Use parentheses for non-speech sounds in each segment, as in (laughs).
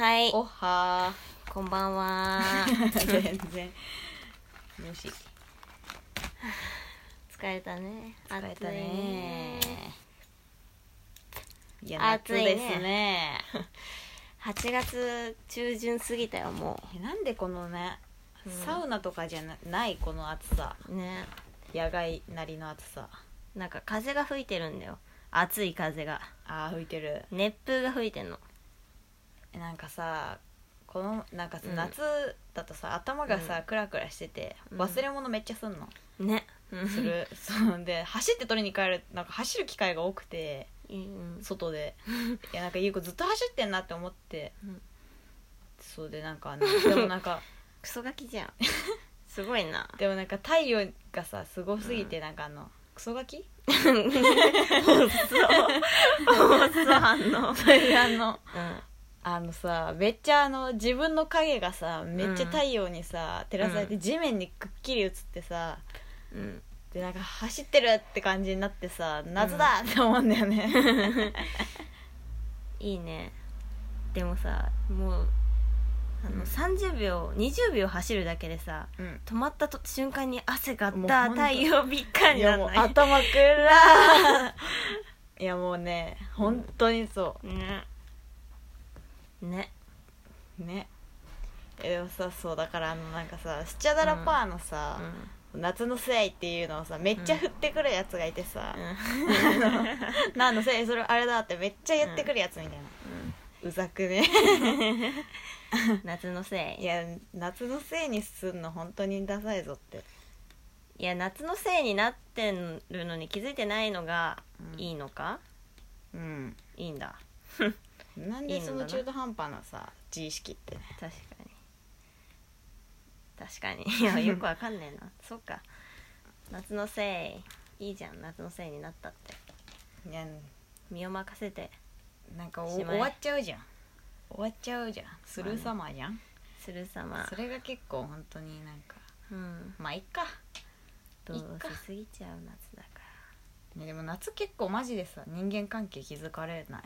はい。おは。こんばんは。ー全然。無視。疲れたね。疲れたね。いや夏暑いねですね。暑いね。8月中旬過ぎたよもえなんでこのね、うん。サウナとかじゃなないこの暑さ。うね。野外なりの暑さ。なんか風が吹いてるんだよ。暑い風が。あー吹いてる。熱風が吹いてんの。えなんかさこのなんかさ、うん。夏だとさ頭がさ、うん。クラクラしててうん。忘れ物めっちゃすんの、ね。する。(laughs) そう。で走って取りに帰るなんか走る機会が多くてうん外で。(laughs) いやなんか優子ずっと走ってんなって思って、うん。そうでなんか、ね、でもなんか (laughs) クソガキじゃん。すごいな。でもなんか太陽がさすごすぎてなんかあの、クソガキ？そうそう反応。あのうんあのさめっちゃあの自分の影がさめっちゃ太陽にさ、照らされて地面にくっきり映ってさうん。でなんか走ってるって感じになってさ夏だって思うんだよね、(laughs) いいね。でもさもうあの、うん。30秒20秒走るだけでさうん。止まったと瞬間に汗がもうだほんと。太陽びっかりなんない。頭くら (laughs) いやもうね本当にそねね。うね。えでもさそうだからあのなんかさスチャダラパーのうさ、ん。夏のせいっていうのをさめっちゃ振ってくるやつがいてさ。う「(laughs) 何のせい？それあれだ」ってめっちゃ言ってくるやつみたいな、ん。うざくね。(laughs) 夏のせい。いや夏のせいにすんの本当にダサいぞって。いや夏のせいになってるのに気づいてないのがうん。いいのか、うん。いいんだなんでその中途半端なさ自意識ってね。確かに。確かに。いやよくわかんねえな。(laughs) そっか。夏のせい。いいじゃん。夏のせいになったって。いや身を任せて。なんか終わっちゃうじゃん。終わっちゃうじゃん。スルーサマーじゃん、するさま。それが結構本当になんかうん。まあいっか。どうか。せ過ぎちゃう夏だかねでも夏結構マジでさ人間関係気づかれない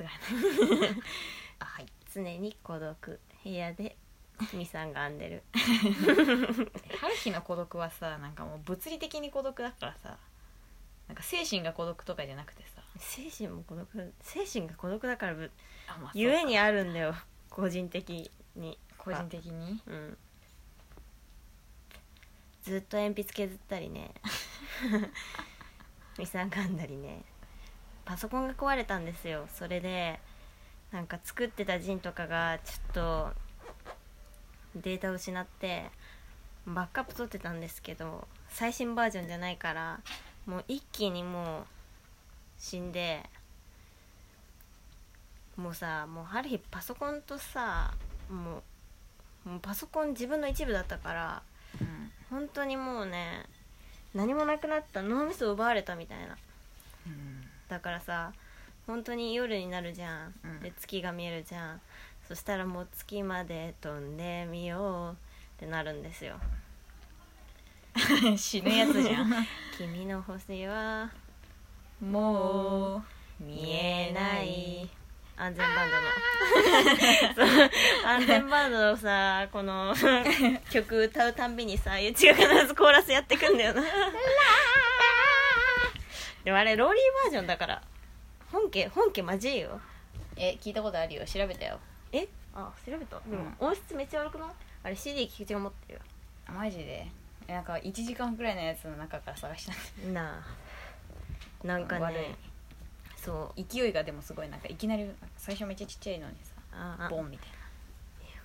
あ気づかれない。(laughs) あはい。ら常に孤独。部屋でみさんが編んでる。(laughs) 春日の孤独はさなんかもう物理的に孤独だからさなんか精神が孤独とかじゃなくてさ。精神も孤独。精神が孤独だからぶあ、まあゆえにあるんだよ。個人的に。個人的に？うん。ずっと鉛筆削ったりね。(laughs) みさんがんだりねパソコンが壊れたんですよ。それでなんか作ってたジンとかがちょっとデータを失ってバックアップ取ってたんですけど最新バージョンじゃないからもう一気にもう死んでもうさもうある日パソコンとさもうもうパソコン自分の一部だったからうん。本当にもうね何もなくなった脳みそ奪われたみたいな。うんだからさ本当に夜になるじゃん、うん。で月が見えるじゃん。そしたらもう月まで飛んでみようってなるんですよ。(laughs) 死ぬやつじゃん。(laughs) 君の星はもう見えない。安全バンドの。(laughs) 安全バンドのさこの曲歌うたんびにさゆちが必ずコーラスやってくんだよなでもあれローリーバージョンだから本家本家マジいよ。え聞いたことあるよ。調べたよ。え？あ調べた。でも音質めっちゃ悪くない？あれ CD 聴き違持ってるよマジで？えなんか1時間くらいのやつの中から探したんなあ。なんか悪い。ねそう。勢いがでもすごいなんかいきなり最初めっちゃちっちゃいのにさああ。ボンみたい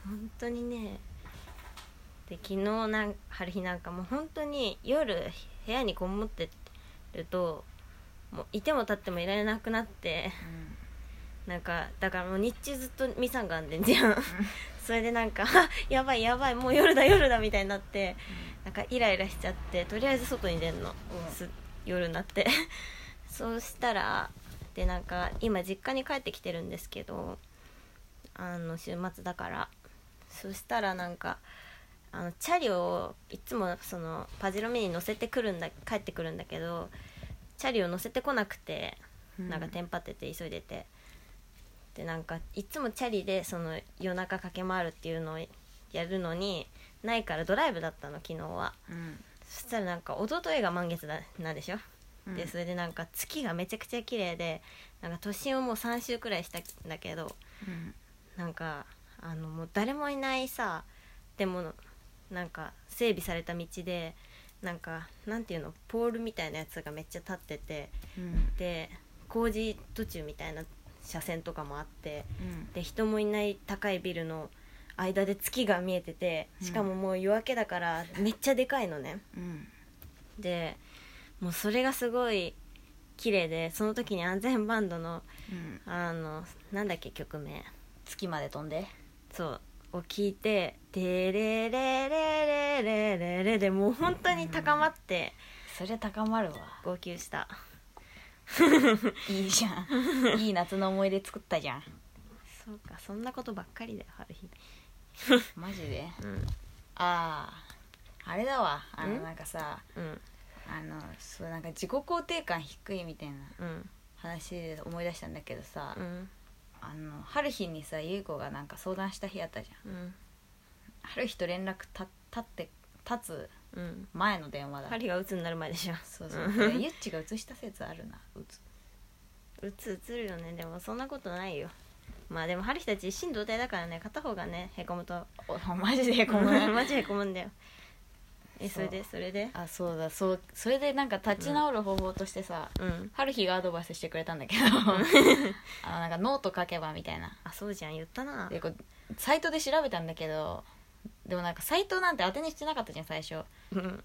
本当にね。で昨日なん春日なんかもう本当に夜部屋にこもってるともういても立ってもいられなくなってな、なんかだからもう日中ずっとミサンがあんでんじゃん。(laughs) それでなんかあ (laughs) やばいやばいもう夜だ夜だみたいになってなんかイライラしちゃってとりあえず外に出んの、うん。す夜になって。(laughs) そうしたらでなんか今実家に帰ってきてるんですけどあの週末だから。そしたらなんかあのチャリをいつもそのパジロミに乗せてくるんだ帰ってくるんだけどチャリを乗せてこなくてうん。なんかテンパってて急いでて。でなんかいつもチャリでその夜中駆け回るっていうのをやるのにないからドライブだったの昨日は。うん。そしたらなんか一昨日が満月だなん。でしょ、でそれでなんか月がめちゃくちゃ綺麗でなんか都心をもう3周くらいしたんだけどうん。なんかあのもう誰もいないさでもなんか整備された道でなんかなんていうのポールみたいなやつがめっちゃ立っててうん。で工事途中みたいな車線とかもあってうん。で人もいない高いビルの間で月が見えててしかももう夜明けだからめっちゃでかいのね。うん。でもうそれがすごい綺麗でその時に安全バンドのうん。あのなんだっけ曲名。月まで飛んで。そうを聞いて「テレレレレレレレ」でもう本当に高まってそりゃ高まるわ。号泣した。いいじゃん。(laughs) いい夏の思い出作ったじゃん。そうかそんなことばっかりだよ春日。(laughs) マジで？うん。あああれだわ。あのん？なんかさうん。あのそうなんか自己肯定感低いみたいなうん。話で思い出したんだけどさ、うんあの春日にさ優子がなんか相談した日あったじゃん。うん。春日と連絡た立って立つうん。前の電話だ。春日が鬱になる前でしょ。そうそう。うん。ゆっちが映した説あるなうつうつうつるよね。でもそんなことないよ。まあでも春日たち一心同体だからね。片方がねへこむと。お (laughs) マジでへこむ。ね (laughs) マジへこむんだよえそれでそれで？あそうだ。そうそれでなんか立ち直る方法としてさ、うん。春日がアドバイスしてくれたんだけど。(laughs) あのなんかノート書けばみたいな。あそうじゃん。言ったな。でこうサイトで調べたんだけどでもなんかサイトなんて当てにしてなかったじゃん最初。うん。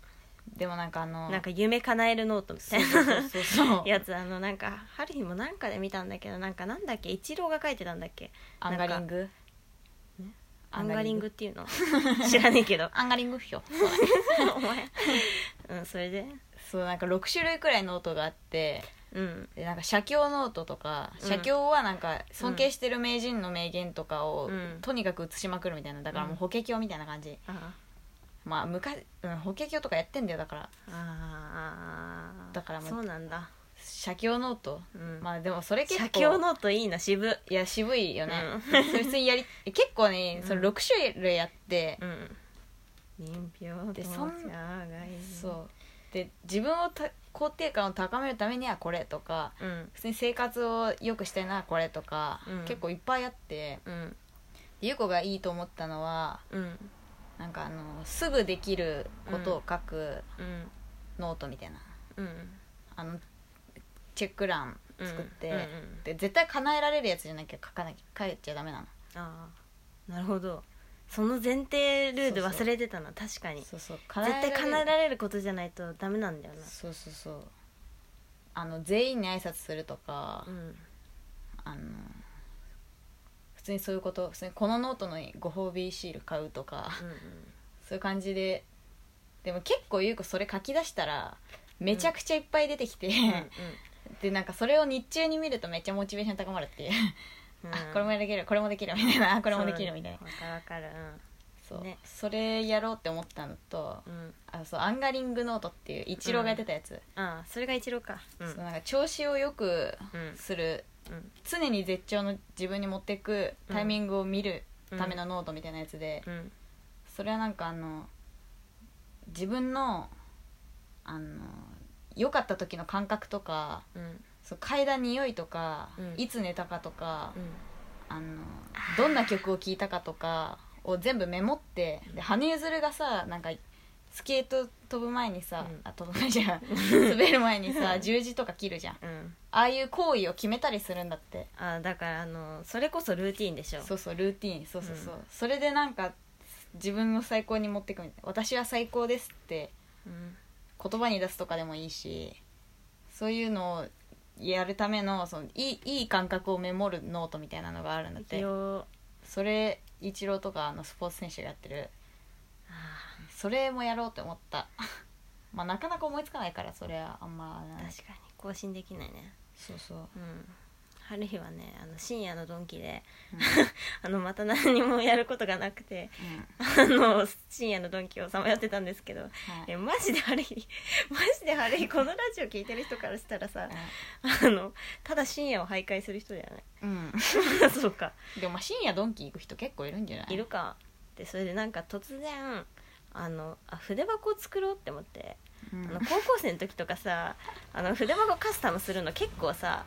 でもなんかあのなんか夢叶えるノートみたいな。そうそうそうそう。(laughs) やつあのなんか春日もなんかで見たんだけどなんかなんだっけ？イチローが書いてたんだっけ？アンガリング？アンガリングっていうの？知らねえけど。アンガリングっしょお前うんそれで？そうなんか6種類くらいノートがあってうん。でなんか写経ノートとかうん。写経はなんか尊敬してる名人の名言とかをうん。とにかく写しまくるみたいなだからもう法華経みたいな感じ、あ。まあ昔、うん、法華経とかやってんだよだから。ああ。だからもうそうなんだ写経ノート、うん。まあでもそれ結構写経ノートいいな渋。いや渋いよね、うん。それ普通にやり結構ねうん。その6種類やって、うん。人票でそんと茶がいいそう。で自分をた肯定感を高めるためにはこれとかうん。普通に生活を良くしたいならこれとか、うん。結構いっぱいあって。うん。優子がいいと思ったのはうん。なんかあのすぐできることを書くうん。ノートみたいな、うん。あのチェック欄作って、うんうん。うんで絶対叶えられるやつじゃなきゃ書かなきゃ書いちゃダメなの。ああなるほど。その前提ルール忘れてたな確かに。そうそう。絶対叶えるられることじゃないとダメなんだよな。そうそうそう。あの全員に挨拶するとか、うん。あの普通にそういうこと普通にこのノートのご褒美シール買うとか、うんそういう感じででも結構優子それ書き出したらめちゃくちゃいっぱい出てきて、うんでなんかそれを日中に見るとめっちゃモチベーション高まるっていう、うん。あこれもできるこれもできるみたいな。あこれもできるみたいな。わかるわかる。そう、ね。それやろうって思ったのとうん。うんあそうアンカリングノートっていうイチローがやってたやつ、ああそれが一郎か。うん。そうなんか調子をよくうんする、うん。常に絶頂の自分に持っていくタイミングを見るためのノートみたいなやつで、うん。それはなんかあの自分のあの良かった時の感覚とかうん。そう嗅いだ匂いとか、うん。いつ寝たかとか、うん。あのどんな曲を聴いたかとかを全部メモってで羽生結弦がさなんかスケート飛ぶ前にさ、うん。あ飛ぶ前じゃん。(laughs) 滑る前にさ十字とか切るじゃん。うん。ああいう行為を決めたりするんだって。あだからあのそれこそルーティンでしょ。そうそうルーティン。そうそうそう、うん。それでなんか自分を最高に持っていくみたいな。私は最高ですってうん言葉に出すとかでもいいしそういうのをやるためのそのいいいい感覚をメモるノートみたいなのがあるんだって。よそれイチローとかあのスポーツ選手がやってる。あそれもやろうって思った。(laughs) まあなかなか思いつかないからそれはあんま。ー確かに。更新できないね。そうそう。うん春日はねあの深夜のドンキで (laughs) あのまた何もやることがなくてあの深夜のドンキをさまよってたんですけどえマジで春日 (laughs) マジで春日このラジオ聞いてる人からしたらさあのただ深夜を徘徊する人じゃない。うん。(laughs) そうか。でもまあ深夜ドンキ行く人結構いるんじゃない？いるか。でそれでなんか突然あのあ筆箱を作ろうって思って、うん。あの高校生の時とかさあの筆箱カスタムするの結構さ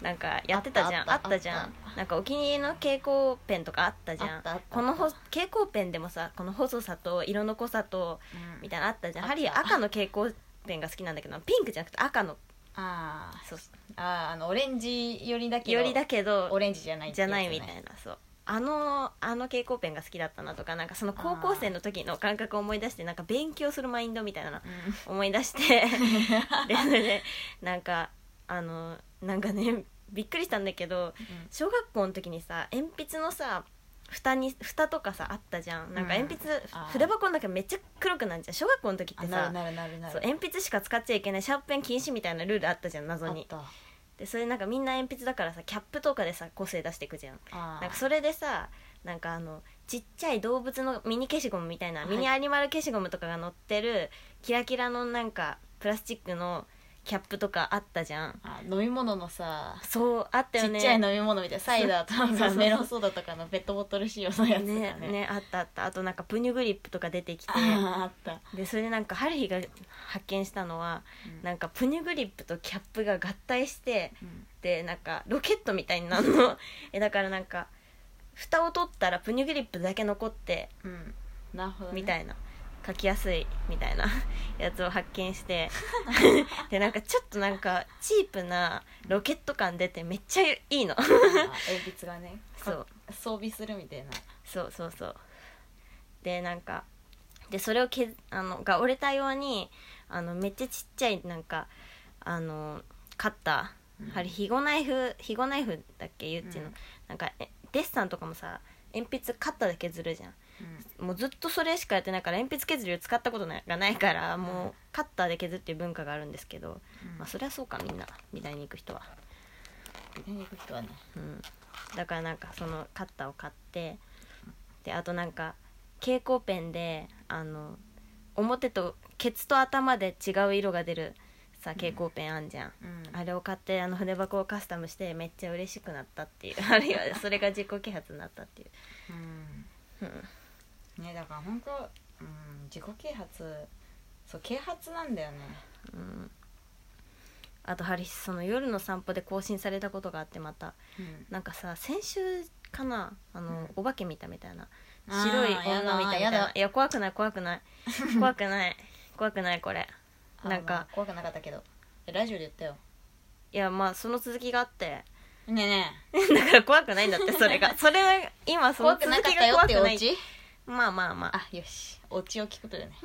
なんかやってたじゃん。ああった。じゃん。なんかお気に入りの蛍光ペンとかあったじゃん。このほ蛍光ペンでもさこの細さと色の濃さとうん。みたいなのあったじゃん。あった。ハリー赤の蛍光ペンが好きなんだけどピンクじゃなくて赤の。あーそう。あーあのオレンジ寄りだけどよりだけどオレンジじゃないじゃないみたいなそう。あのあの蛍光ペンが好きだったなとかなんかその高校生の時の感覚を思い出してなんか勉強するマインドみたいなのうん。思い出して。(laughs) でそれでなんかあのなんかね (laughs) びっくりしたんだけど小学校の時にさ鉛筆のさ蓋に蓋とかさあったじゃん。なんか鉛筆、あー。筆箱の中めっちゃ黒くなるじゃん。小学校の時ってさ鉛筆しか使っちゃいけないシャープペン禁止みたいなルールあったじゃん謎に。でそれなんかみんな鉛筆だからさキャップとかでさ個性出していくじゃん。なんかそれでさなんかあのちっちゃい動物のミニ消しゴムみたいな、はい。ミニアニマル消しゴムとかが乗ってるキラキラのなんかプラスチックのキャップとかあったじゃん。あ飲み物のさそうあったよね。ちっちゃい飲み物みたいなサイダーとかメロンソーダとかのペットボトル仕様のやつとかね。ねねあったあった。あとなんかプニュグリップとか出てきて。あった。でそれでなんか春日が発見したのは、うん。なんかプニュグリップとキャップが合体してうん。でなんかロケットみたいになるの。(laughs) えだからなんか蓋を取ったらプニュグリップだけ残ってうん。なるほどね。みたいな書きやすいみたいな (laughs) やつを発見して。(laughs) でなんかちょっとなんかチープなロケット感出てめっちゃいいの。鉛筆がね (laughs) そう。装備するみたいな。そうそうそう。でなんかでそれをけあのが折れたようにあのめっちゃちっちゃいなんかあのカッター、うん。あれヒゴナイフヒゴナイフだっけ？ゆっちの、うん。なんかえデッサンとかもさ鉛筆カッターで削るじゃんもうずっとそれしかやってないから鉛筆削りを使ったことながないからもうカッターで削っていう文化があるんですけど、まあそりゃそうかみんな。美大に行く人は、見に行く人はね。うん、だからなんかそのカッターを買ってであとなんか蛍光ペンであの表とケツと頭で違う色が出るさ蛍光ペンあんじゃん、うん。あれを買ってあの筆箱をカスタムしてめっちゃ嬉しくなったっていう。あるいはそれが自己啓発になったっていう、うん。うんねだから本当うん自己啓発そう啓発なんだよね。うん、あとハリスその夜の散歩で更新されたことがあってまた。うん。なんかさ先週かなあの、うん。お化け見たみたいな。あー白い女みたいやだ。ないや怖くない怖くない。怖くない。(laughs) 怖くないこれ。あなんか。まあ怖くなかったけど。えラジオで言ったよ。いやまあその続きがあって。ねえね (laughs) だから怖くないんだってそれが。それ今えその怖くな続きかったよってが怖くないお家？まあまあまあ。あよし。お家を聞くことだよね。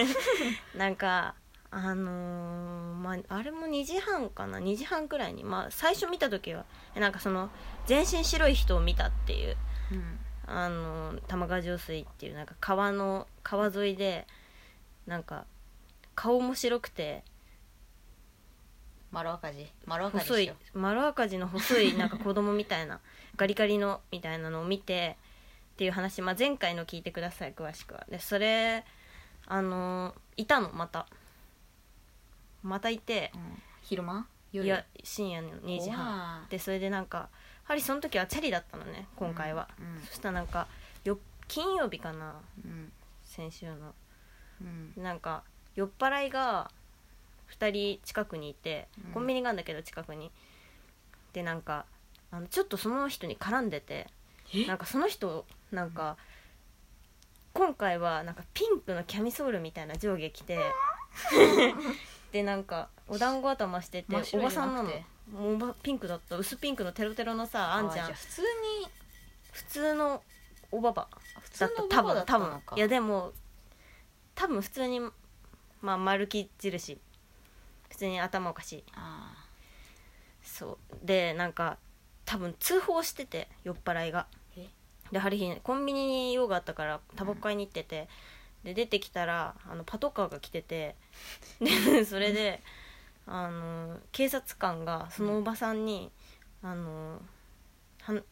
(laughs) なんかあのーまああれも2時半かな。2時半くらいに。まあ最初見た時はえなんかその全身白い人を見たっていう。うん。あの玉川上水っていうなんか川の川沿いでなんか顔も白くて丸赤字。丸赤字丸赤字の細いなんか子供みたいなガリガリのみたいなのを見てっていう話、まあ、前回の聞いてください詳しくは。でそれあのいたのまた。またいてうん。昼間？夜？いや深夜の2時半。半でそれでなんかやはりその時はチャリだったのね今回は、うんそしたらなんかよ金曜日かなうん。先週の。うん。なんか酔っ払いが2人近くにいてうん。コンビニがあるんだけど近くに、でなんかあのちょっとその人に絡んでてえなんかその人なんか、今回はなんかピンクのキャミソールみたいな上下着て (laughs) でなんかお団子頭してておばさんなのおばピンクだった薄ピンクのテロテロのさあんじゃん。あ普通に普通のおばば普だった多分多分いやででも多分普通にまあ丸木印。普通に頭おかしい。あそう。でなんか多分通報してて酔っ払いが。えでハリヒコンビニに用があったからタバコ買いに行ってて、で出てきたらあのパトカーが来ててでそれであの警察官がそのおばさんに「あのはん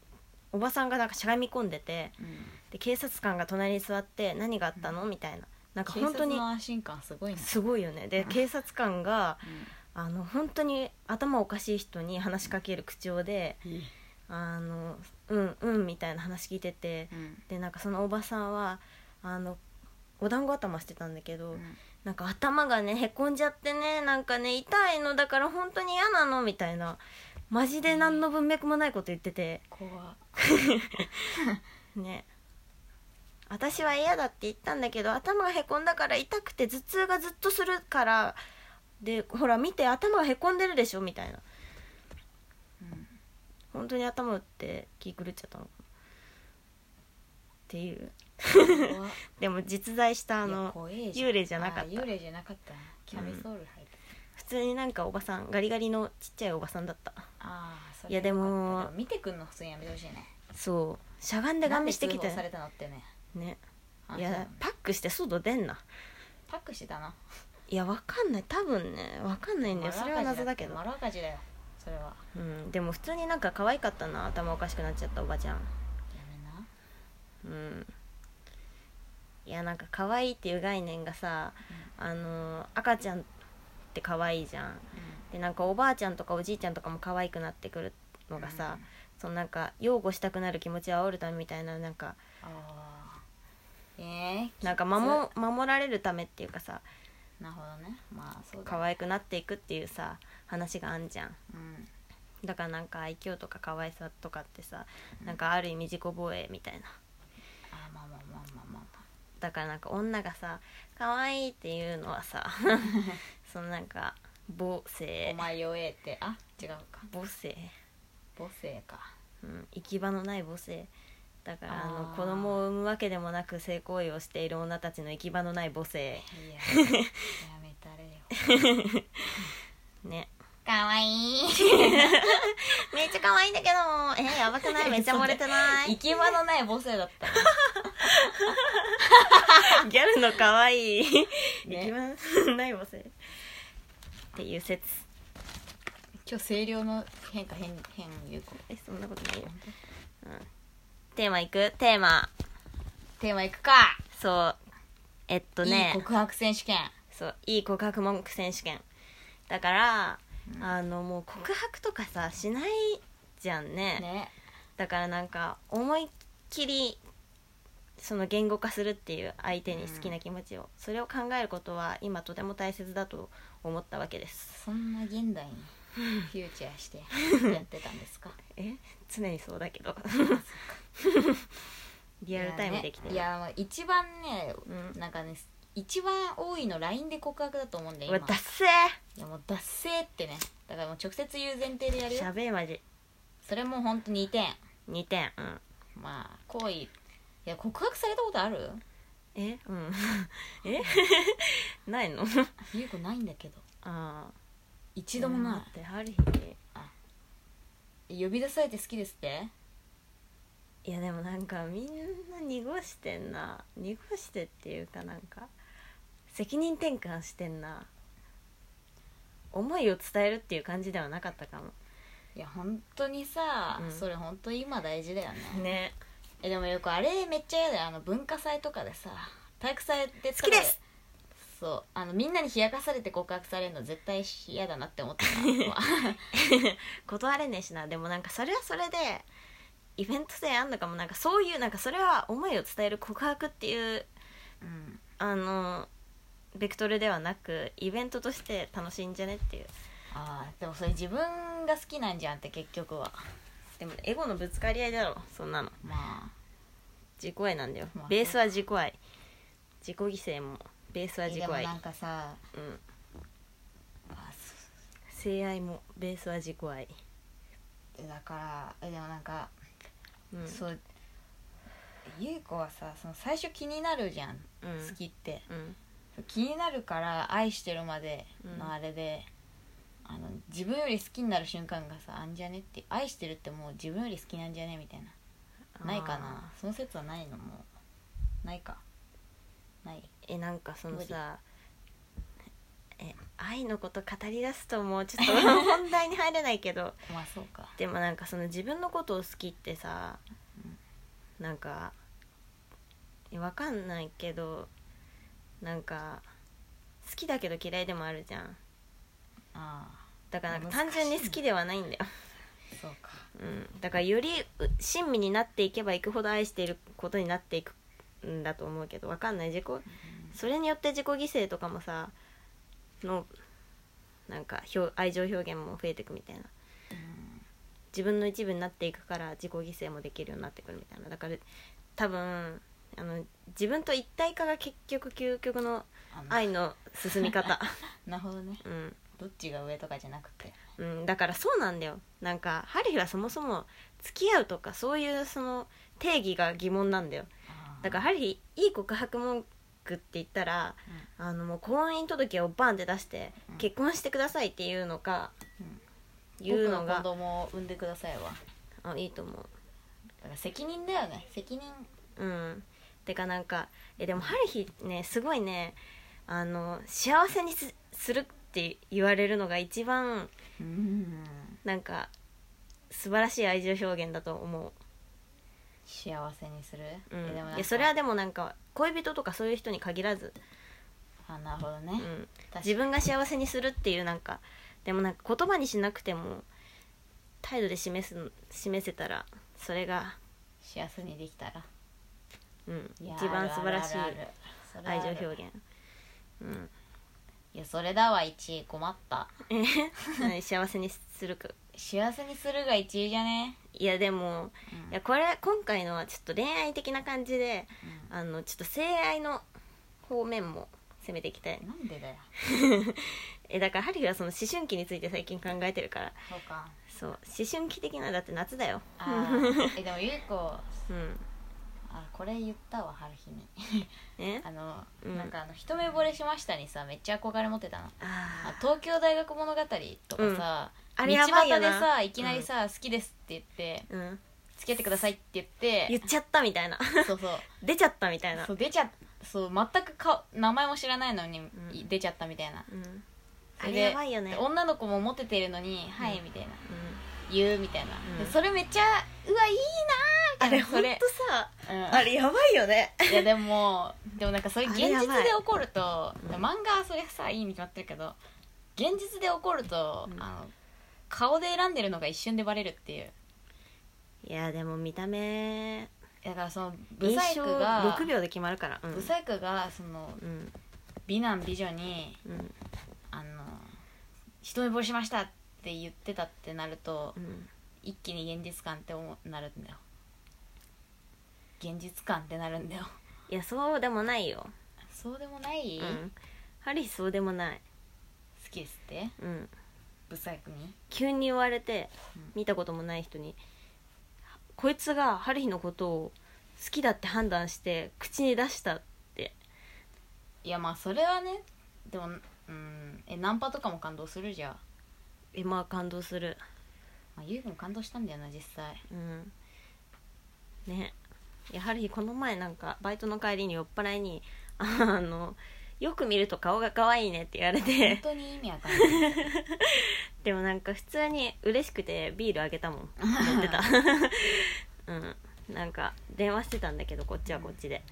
おばさんがなんかしゃがみ込んでてうん。で警察官が隣に座って「何があったの?」みたいな。なんか警本当に安心感すごいね。すごいよね。で警察官がうん。あの本当に頭おかしい人に話しかける口調でい「あのうんうん」みたいな話聞いててうん。でなんかそのおばさんはあのお団子頭してたんだけど、うん。なんか頭がねへこんじゃってねなんかね痛いのだから本当に嫌なのみたいなマジで何の文脈もないこと言ってて。怖っ。(laughs) ね。私は嫌だって言ったんだけど頭がへこんだから痛くて頭痛がずっとするからでほら見て頭がへこんでるでしょみたいな。うん本当に頭打って気狂っちゃったのっていう。でも実在したあの幽霊じゃなかった。あ幽霊じゃなかったキャミソール入って普通になんかおばさんガリガリのちっちゃいおばさんだった。ああいやでも見てくんの普通にやめてほしいね。そう。しゃがんでガン見してきてされたのってね。ね。いやパックして外出んな。パックしてたないやわかんない。多分ねわかんないんだよ。それは謎だけど。丸赤字だよそれは。うん。でも普通になんか可愛かったな頭おかしくなっちゃったおばちゃん。やめな。うん。いやなんか可愛いっていう概念がさあの赤ちゃんって可愛いじゃん。でなんかおばあちゃんとかおじいちゃんとかも可愛くなってくるのがさ、そのなんか擁護したくなる気持ちを煽るためみたいななんか。えー、なんか守守られるためっていうかさ。なるほどね。まあそうだ可愛くなっていくっていうさ話があんじゃん。うん。だからなんか愛嬌とか可愛さとかってさなんかある意味自己防衛みたいな。あまあまあまあまあまあまだからなんか女がさ可愛いっていうのはさ (laughs) そのなんか母あ性。お前弱えって。あ違うか。母性、母性か。うん、行き場のない母性。だからああのー。子供を産むわけでもなく性行為をしている女たちの行き場のない母性。いややめたれよ。(laughs) ねかわいい。(laughs) めっちゃ可愛いんだけど。えやばくない？(laughs) めっちゃ漏れてない？行き場のない母性だったね (laughs) ギャルの可愛いね。行き場のない母性。っていう説。今日声量の変化変変有効えそんなことないよ、うん、テーマいく？テーマ。テーマいくか。そう。えっとね。いい告白選手権。そう。いい告白文句選手権。だから、あのもう告白とかさしないじゃんね。ね。だからなんか思いっきりその言語化するっていう相手に好きな気持ちを、それを考えることは今とても大切だと思ったわけです。そんな現代に (laughs) フューチャーして (laughs) やってたんですか？え？常にそうだけど。(laughs) リアルタイムできてる。いや,、ね、いやまあ一番ね、うんなんかね一番多いの LINE で告白だと思うんだよ今うわダッセいやもう脱線ってね。だからもう直接言う前提でやるーしよ。ゃべえマジ。それもほんと2点。2点うん。まあ行為いや告白されたことある？え？うん。(laughs) え？(laughs) ないの？(laughs) ゆう子ないんだけど。ああ一度もなってあるい呼び出されて好きですって？日いやでもなんかみんな濁してんな。濁してっていうかなんか責任転換してんな。思いを伝えるっていう感じではなかったかも。いや本当にさ、うん。それ本当今大事だよね。ね。えでもよくあれめっちゃ嫌だよ。あの文化祭とかでさ体育祭で好きです。そう。あのみんなに冷やかされて告白されるの絶対嫌だなって思ってた。(laughs) 断れねえしな。でもなんかそれはそれでイベント性あんのかも。なんかそういうなんかそれは思いを伝える告白っていううん。あのベクトルではなくイベントとして楽しいんじゃねっていう。ああでもそれ自分が好きなんじゃんって結局は。でもエゴのぶつかり合いだろそんなの。まあ。自己愛なんだよ。まあベースは自己愛。自己犠牲もベースはえ自己愛。でもなんかさうん。あ性愛もベースは自己愛。そだからえでもなんか、うん。そうゆう子はさその最初気になるじゃん、うん。好きって。うん気になるから愛してるまでのあれで、あの自分より好きになる瞬間がさあんじゃねって愛してるってもう自分より好きなんじゃねみたいな。ないかな。その説はないの？もう。ないか。ない。えなんかそのさえ愛のこと語り出すともうちょっと (laughs) 本題に入れないけど。まあそうか。でもなんかその自分のことを好きってさなんかえわかんないけどなんか好きだけど嫌いでもあるじゃん。ああ。だからなんか単純に好きではないんだよ、そうか。うん、だからよりう親身になっていけばいくほど愛していることになっていくんだと思うけどわかんない。自己それによって自己犠牲とかもさのなんか表愛情表現も増えていくみたいな。自分の一部になっていくから自己犠牲もできるようになってくるみたいな。だから多分あの自分と一体化が結局究極の愛の進み方。(laughs) なるほどね。うん、どっちが上とかじゃなくて。うん、だからそうなんだよ。なんかハリーはそもそも付き合うとかそういうその定義が疑問なんだよ。だからハリーいい告白文句って言ったらあのもう婚姻届をバンって出してうん。結婚してくださいっていうのかうん。言うの僕の子が供を産んでくださいわ。あいいと思う。だから責任だよね。責任。うんてかなんかえでもハリーねすごいねあの幸せにすするって言われるのが一番うん。なんか素晴らしい愛情表現だと思幸せにする、う、うんいやそれはでもなんか恋人とかそういう人に限らず、あなるほどね、うん、自分が幸せにするっていうなんかでもなんか言葉にしなくても態度で示す示せたらそれが、幸せにできたらうん、一番素晴らしい愛情表現、うん、いやそれだわ1位困った。え？(laughs) 何幸せにするか。幸せにするが1位じゃね？いやでもうん。いやこれ今回のはちょっと恋愛的な感じであのちょっと性愛の方面も攻めていきたい。うんなんでだよ。(laughs) えだからハリーはその思春期について最近考えてるから。そうか。そう。思春期的なだって夏だよ。えでもゆい子 (laughs) うんあこれ言ったわ春日に。え？(laughs) あの、うん。なんかあの一目惚れしましたにさめっちゃ憧れ持ってたの。ああ東京大学物語とかさ、あれやばいよな。道端でさいきなりさ、好きですって言ってーうん。付き合ってくださいって言って言っちゃったみたいな。そうそう。(laughs) 出ちゃったみたいな。そう出ちゃそう全くか名前も知らないのに、ん。出ちゃったみたいな。うん。あそれやばいよね。女の子もモテてるのに「はい」みたいな。う言うみたいな、うん。でそれめっちゃうわいいなーみたいな。それ。さうん。あれやばいよね。いやでもでもなんかそれ現 (laughs) あれやばい。実で起こるとうん漫画はそれさいいに決まってるけど現実で起こると、うん。あの顔で選んでるのが一瞬でバレるっていう。いやでも見た目。だからそのブ印サイ象クが6秒で決まるから。うん。ブサイクがそのうん。美男美女にうん。あの一目惚れしましたって言ってたってなるとうん一気に現実感って思うなるんだよ。現実感ってなるんだよ。いやそうでもないよ。そうでもない、好うん。ハリーそうでもない。きですって？うん。ブサイクに？急に言われてうん。見たこともない人にこいつがハリーのことを好きだって判断して口に出したって。いやまあそれはねでもうん。えナンパとかも感動するじゃん、えまあ感動する。まあ、ゆうくん感動したんだよな実際。うん。ね。やはりこの前なんかバイトの帰りに酔っ払いに (laughs) あのよく見ると顔が可愛いねって言われ本て当に意味わかんない。(laughs) でもなんか普通に嬉しくてビールあげたもん。(laughs) 持ってた。うん。なんか電話してたんだけどこっちはこっちで。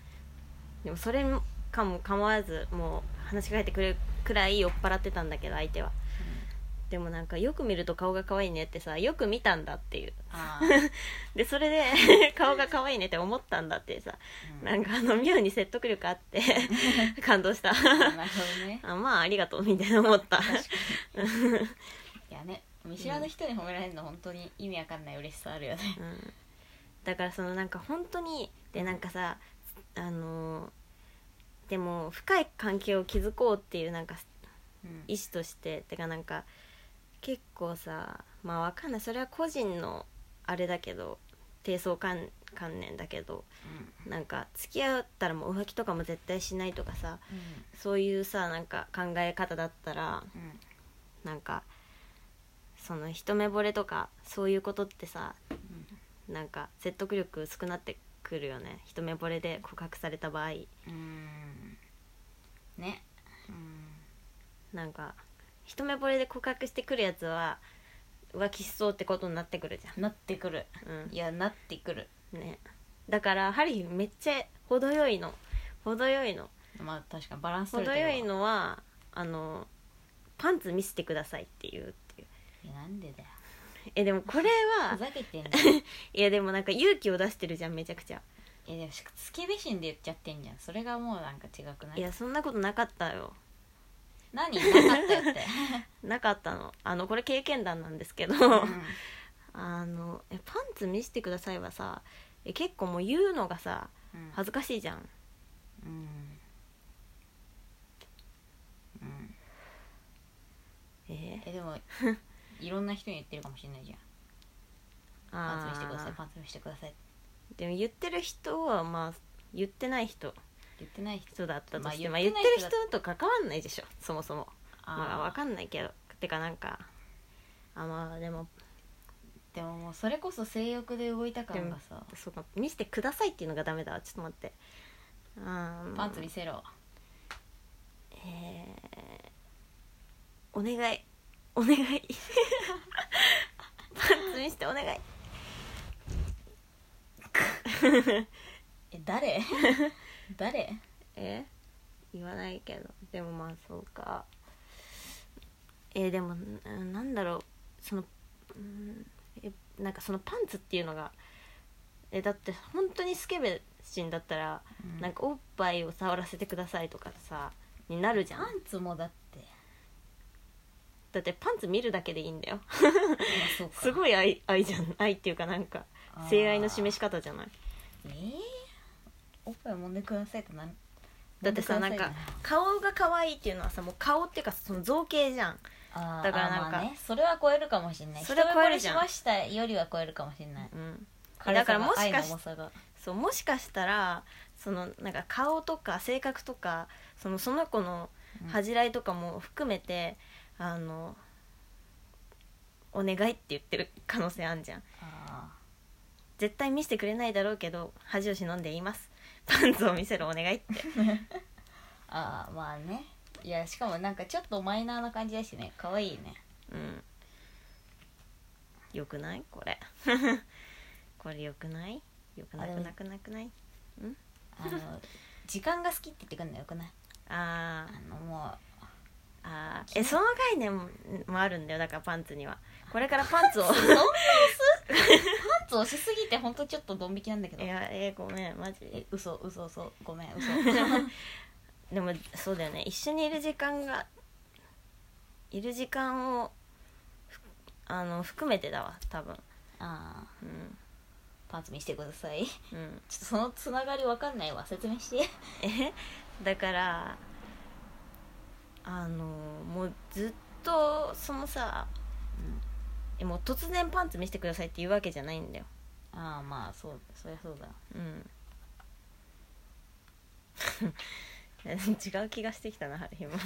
でもそれかも構わずもう話しかけてくれるくらい酔っ払ってたんだけど相手はでもなんかよく見ると顔が可愛いねってさよく見たんだっていう。(laughs) でそれで (laughs) 顔が可愛いねって思ったんだってさ。うん。なんかあの妙に説得力あって (laughs) 感動した。ね。あまあありがとうみたいな思った。いやね見知らぬ人に褒められるの本当に意味わかんない嬉しさあるよね。うん。だからそのなんか本当にでなんかさあのでも深い関係を築こうっていうなんかうん。意思としててかなんか結構さまあわかんない。それは個人のあれだけど低層観観念だけどなんか付き合ったらもう浮気とかも絶対しないとかさそういうさなんか考え方だったらうん。うんなんかその一目惚れとかそういうことってさうんなんか説得力薄くなってくるよね。一目惚れで告白された場合。うん。ね。うん。なんか一目惚れで告白してくるやつは浮気しそうってことになってくるじなってくる。ゃん、いやなってくる。うんね。だからハリーめっちゃ程よいの。程よいの。まあ確かにバランス取れてるわ。程よいのはあのパンツ見せてくださいっていうっていう。いやなんでだよ。えでもこれ (laughs) ふはざけてんいやでもなんか勇気を出してるじゃんめちゃくちゃ。いやでもスケベ心で言っちゃってんじゃん。それがもうなんか違くない？いやそんなことなかったよ何？(laughs) なかったよって。(laughs) なかったの。あのこれ経験談なんですけど、うん (laughs) あのえパンツ見せてくださいはさえ結構もう言うのがさうん。恥ずかしいじゃん。うん。うん。え？えでもいろんな人に言ってるかもしれないじゃん。パンツ見せてくださいあパンツ見せてくださいーでも言ってる人はまあ言ってない人言ってない人人だったとして、まあまあ、言ってる人と関わんないでしょそもそも。あまあわーかんないけどてかなんかあまあでもでももうそれこそ性欲で動いた感がさ。そうか見せてくださいっていうのがダメだわ。ちょっと待って。あーパンツ見せろ。えー、お願い。お願い。パンツ見せてお願い。(laughs) え誰？(laughs) 誰？え？言わないけど。でもまあそうか。えーでもんなんだろう。そのうんえなんかそのパンツっていうのがえだって本当にスケベ人だったら、うん。なんかおっぱいを触らせてくださいとかさになるじゃん。パンツもだって。だってパンツ見るだけでいいんだよ。(laughs) すごい愛愛じゃん。愛っていうかなんか性愛の示し方じゃない？えー、おっぱい揉んでくださいってなんだってさなんか顔が可愛いっていうのはさもう顔っていうかその造形じゃん。だからなんかね、それは超えるかもしれない。それは超えるしましたよりは超えるかもしれない。うん。だからもしかしそうもしかしたらそのなんか顔とか性格とかそのその子のうん。恥じらいとかも含めて、あのお願いって言ってる可能性あんじゃん。あ絶対見せてくれないだろうけど恥を忍んで言いますパンツを見せるお願いって。ー (laughs) あーまあね。いやしかもなんかちょっとマイナーな感じだしね。可愛いね。うん。よくない？これ。(laughs) これよくない？よくなくなくなくない？あの時間が好きって言ってくんのよくない？あー。あのもあー。えその概念ももあるんだよだからパンツには。これからパンツを。う (laughs) そんな押すパンツ押しすぎてほんとちょっとドン引きなんだけど。いやえごめんマジ。え嘘嘘嘘ごめん嘘。(laughs) でもそうだよね。一緒にいる時間がいる時間をふあの含めてだわ多分。ああうん。パンツ見せてください。ちょうんっとそのつながりわかんないわ。説明して。え？だからあのもうずっとそのさえもう突然パンツ見せてくださいって言うわけじゃないんだよ。ああまあそうそりゃそうだ。うん。(laughs) 違う気がしてきたなハリーも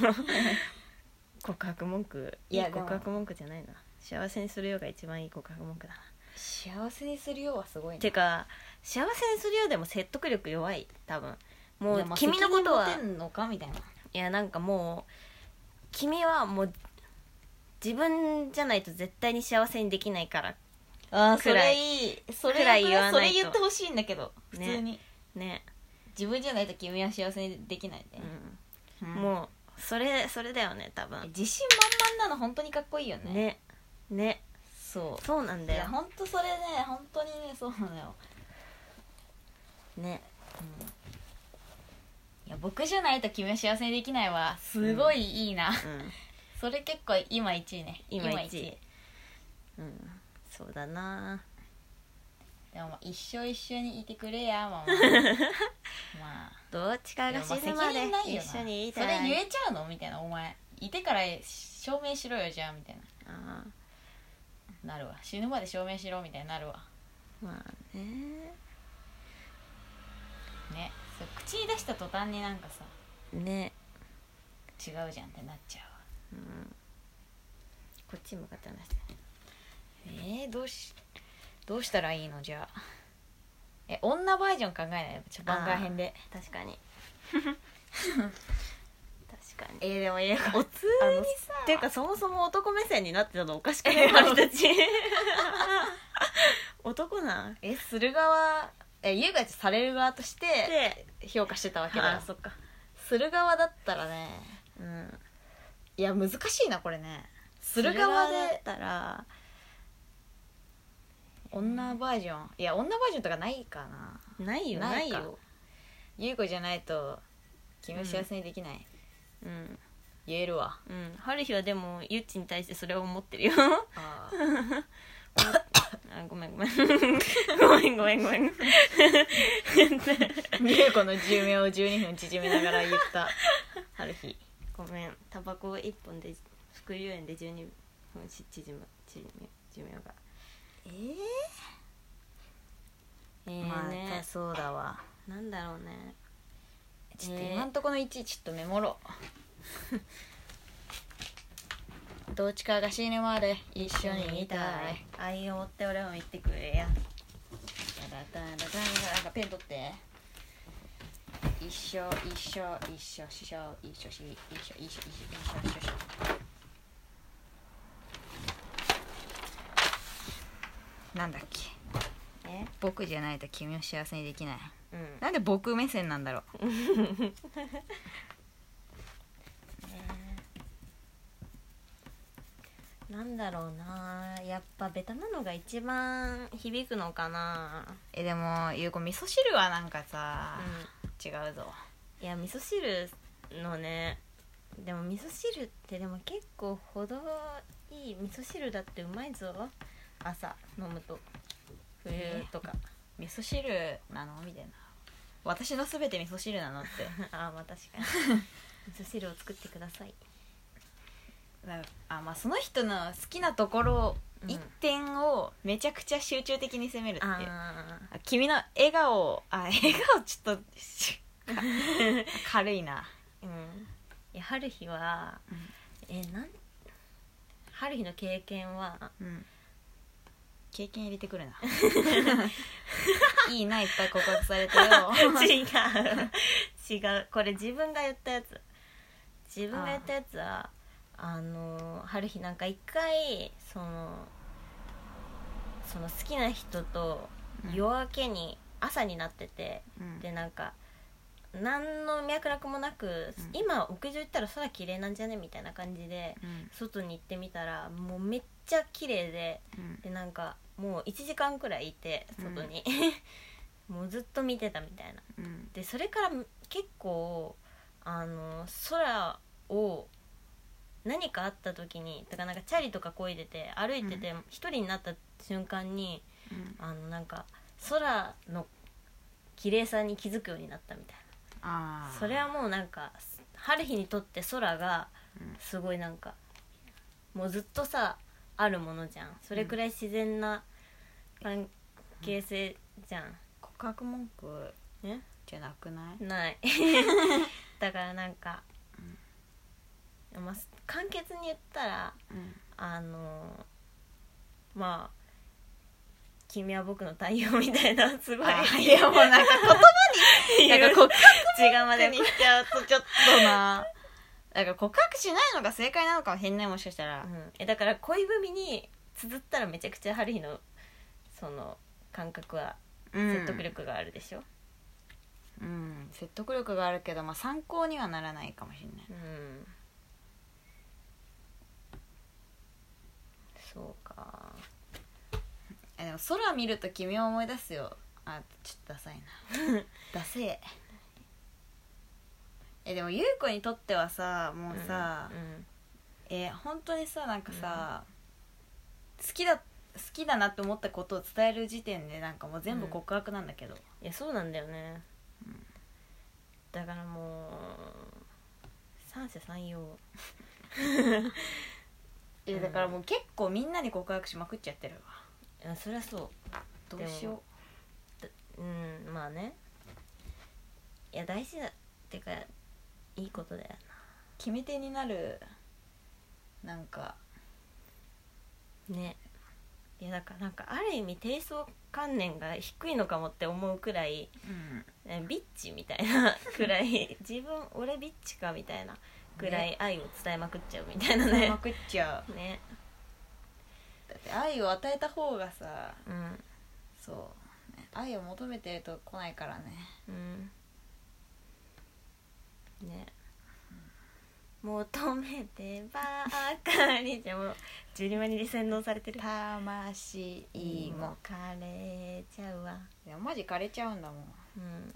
告白文句。いいやい告白文句じゃないな。幸せにするようが一番いい告白文句だな。幸せにするようはすごいねてか幸せにするようでも説得力弱い。多分。もいう君のことは。いやなんかもう君はもう自分じゃないと絶対に幸せにできないから。ああそれいい。それくらい言わないと。それ言ってほしいんだけど普ね通に、ね、自分じゃないと君は幸せにできないね、うん、うん。もうそれそれだよね多分。自信満々なの本当にかっこいいよね。ね。ね。そう。そうなんだよ。本当それね本当にねそうなのよ、ね。いや僕じゃないと君は幸せにできないわ。すごいいいな、うんそれ結構今1位ね。今一位。うん。そうだな。でもまあ一生一緒にいてくれやママ (laughs) まあ。どっちかが死ぬまで一緒にいたそれい言えちゃうのみたいなお前。いてから証明しろよじゃあみたいあななるわ。死ぬまで証明しろみたいになるわ。ーまあね。ね。そう口に出した途端になんかさ。ね。違うじゃんってなっちゃう。わうん。こっち向かって話して。えー、どうしどうしたらいいの？じゃあ。え女バージョン考えない？ちょ番外編で。確かに。(laughs) 確に。えー、でもいやおつにさ。っていうかそもそも男目線になってたの？おかしくない？私たち男なんえする側え優がされる側としてで評価してたわけだ。あそっか。する側だったらねうんいや難しいなこれね。する側だっでたら。女バージョン。いや女バージョンとかないかな。ないよないいよ。優子じゃないと君を幸せにできない、うん。言えるわ。うん。春日はでもゆっちに対してそれを思ってるよ。ああ。ごめんごめん。ごめんごめんごめん。優 (laughs) 子の寿命を12分縮めながら言った。春日ごめん。タバコ1本で副流煙で12分し縮む縮む寿命が。えー、えー、まあ、ねそうだわ。なんだろうね。ちょっとえー今んとこの1位ちょっとメモろう。(laughs) どっちかが死ぬまで一緒にいたい。愛を追って俺も言ってくれや。ダダダダダなんかペン取って一生一生一生師匠一生緒一生一生一生一生なんだっけえ僕じゃないと君を幸せにできない、うん、なんで僕目線なんだろう、なんだろうなやっぱベタなのが一番響くのかなえでもゆうこ味噌汁はなんかさ、うん違うぞ。いや味噌汁のねでも味噌汁ってでも結構程いい味噌汁だってうまいぞ。朝飲むと。冬とか、味噌汁なの？みたいな。私の全て味噌汁なのって。(laughs) ああまあ確かに。(laughs) 味噌汁を作ってください。だあまあその人の好きなところうん。一点をめちゃくちゃ集中的に責めるっていう、ああ君の笑顔あ (laughs) 笑顔ちょっとし (laughs) 軽いな。あうん。いや春日は、えなん春日の経験はうん。経験入れてくるな。(laughs) いいないっぱい告白されたよ。違う。違う。これ自分が言ったやつ。自分が言ったやつはあの春日なんか一回そのその好きな人とうん。夜明けに朝になってて、うん。でなんか何の脈絡もなく、うん。今屋上行ったら空綺麗なんじゃねみたいな感じでうん。外に行ってみたらもうめっちゃ綺麗でうん。でなんかもう1時間くらいいて外に、(laughs) もうずっと見てたみたいな。うん。でそれから結構あの空を何かあった時にだからなんかチャリとかこいでて歩いてて一人になった瞬間にうん。あのなんか空の綺麗さに気づくようになったみたいな。それはもうなんか春日にとって空がうん。すごいなんかもうずっとさあるものじゃん。それくらい自然な関係性じゃん、告白文句ねじゃなくない？ない。(laughs) だからなんか、まあ、簡潔に言ったらうん。あのまあ「君は僕の太陽」みたいなすごいあいやもうなんか言葉に。(laughs) なんか告違う。まで白にしちゃうとちょっとな。なんか告白しないのが正解なのかもしれないもしかしたら。うん、えだから恋文に綴ったらめちゃくちゃ春日のその感覚は説得力があるでしょ、うん。説得力があるけど、まあ、参考にはならないかもしれない。うんそうか。えでも空見ると君を思い出すよ。あちょっとダサいな。(laughs) ダセえ。えでも優子にとってはさもうさ、うんえ本当にさなんかさ、好きだ好きだなって思ったことを伝える時点でなんかもう全部告白なんだけど、いやそうなんだよね、だからもう三者三様 (laughs) えだからもう結構みんなに告白しまくっちゃってるわ。いやそりゃそどうしよう。うんまあね。いや大事だってかいいことだよう決め手になるなんか。なね。いやだからなんかある意味低層観念が低いのかもって思うくらいうん。えビッチみたいなくらい。(laughs) 自分俺ビッチかみたいなぐらい愛を伝えまくっちゃうみたいなね。まくっちゃう。ね。だって愛を与えた方がさうん。そう。ね愛を求めてると来ないからね。うん。ね。求めてばかりじゃもうジュリマニで洗脳されてる。魂もも枯れちゃうわ。いやマジ枯れちゃうんだもうん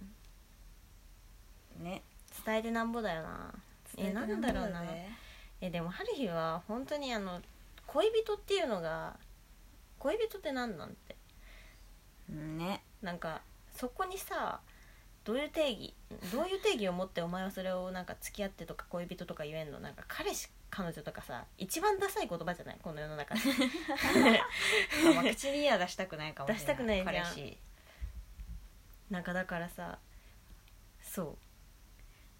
ん。ね。伝えてなんぼだよなえなんだろうな。ね。えでも春日は本当にあの恋人っていうのが恋人って何なんて？ね。なんかそこにさどういう定義どういう定義を持ってお前はそれをなんか付き合ってとか恋人とか言えんの？なんか彼氏彼女とかさ一番ダサい言葉じゃない？この世の中。で (laughs) あまあ口には出したくないかもしれない。出したくないじゃん。彼氏。なんかだからさそう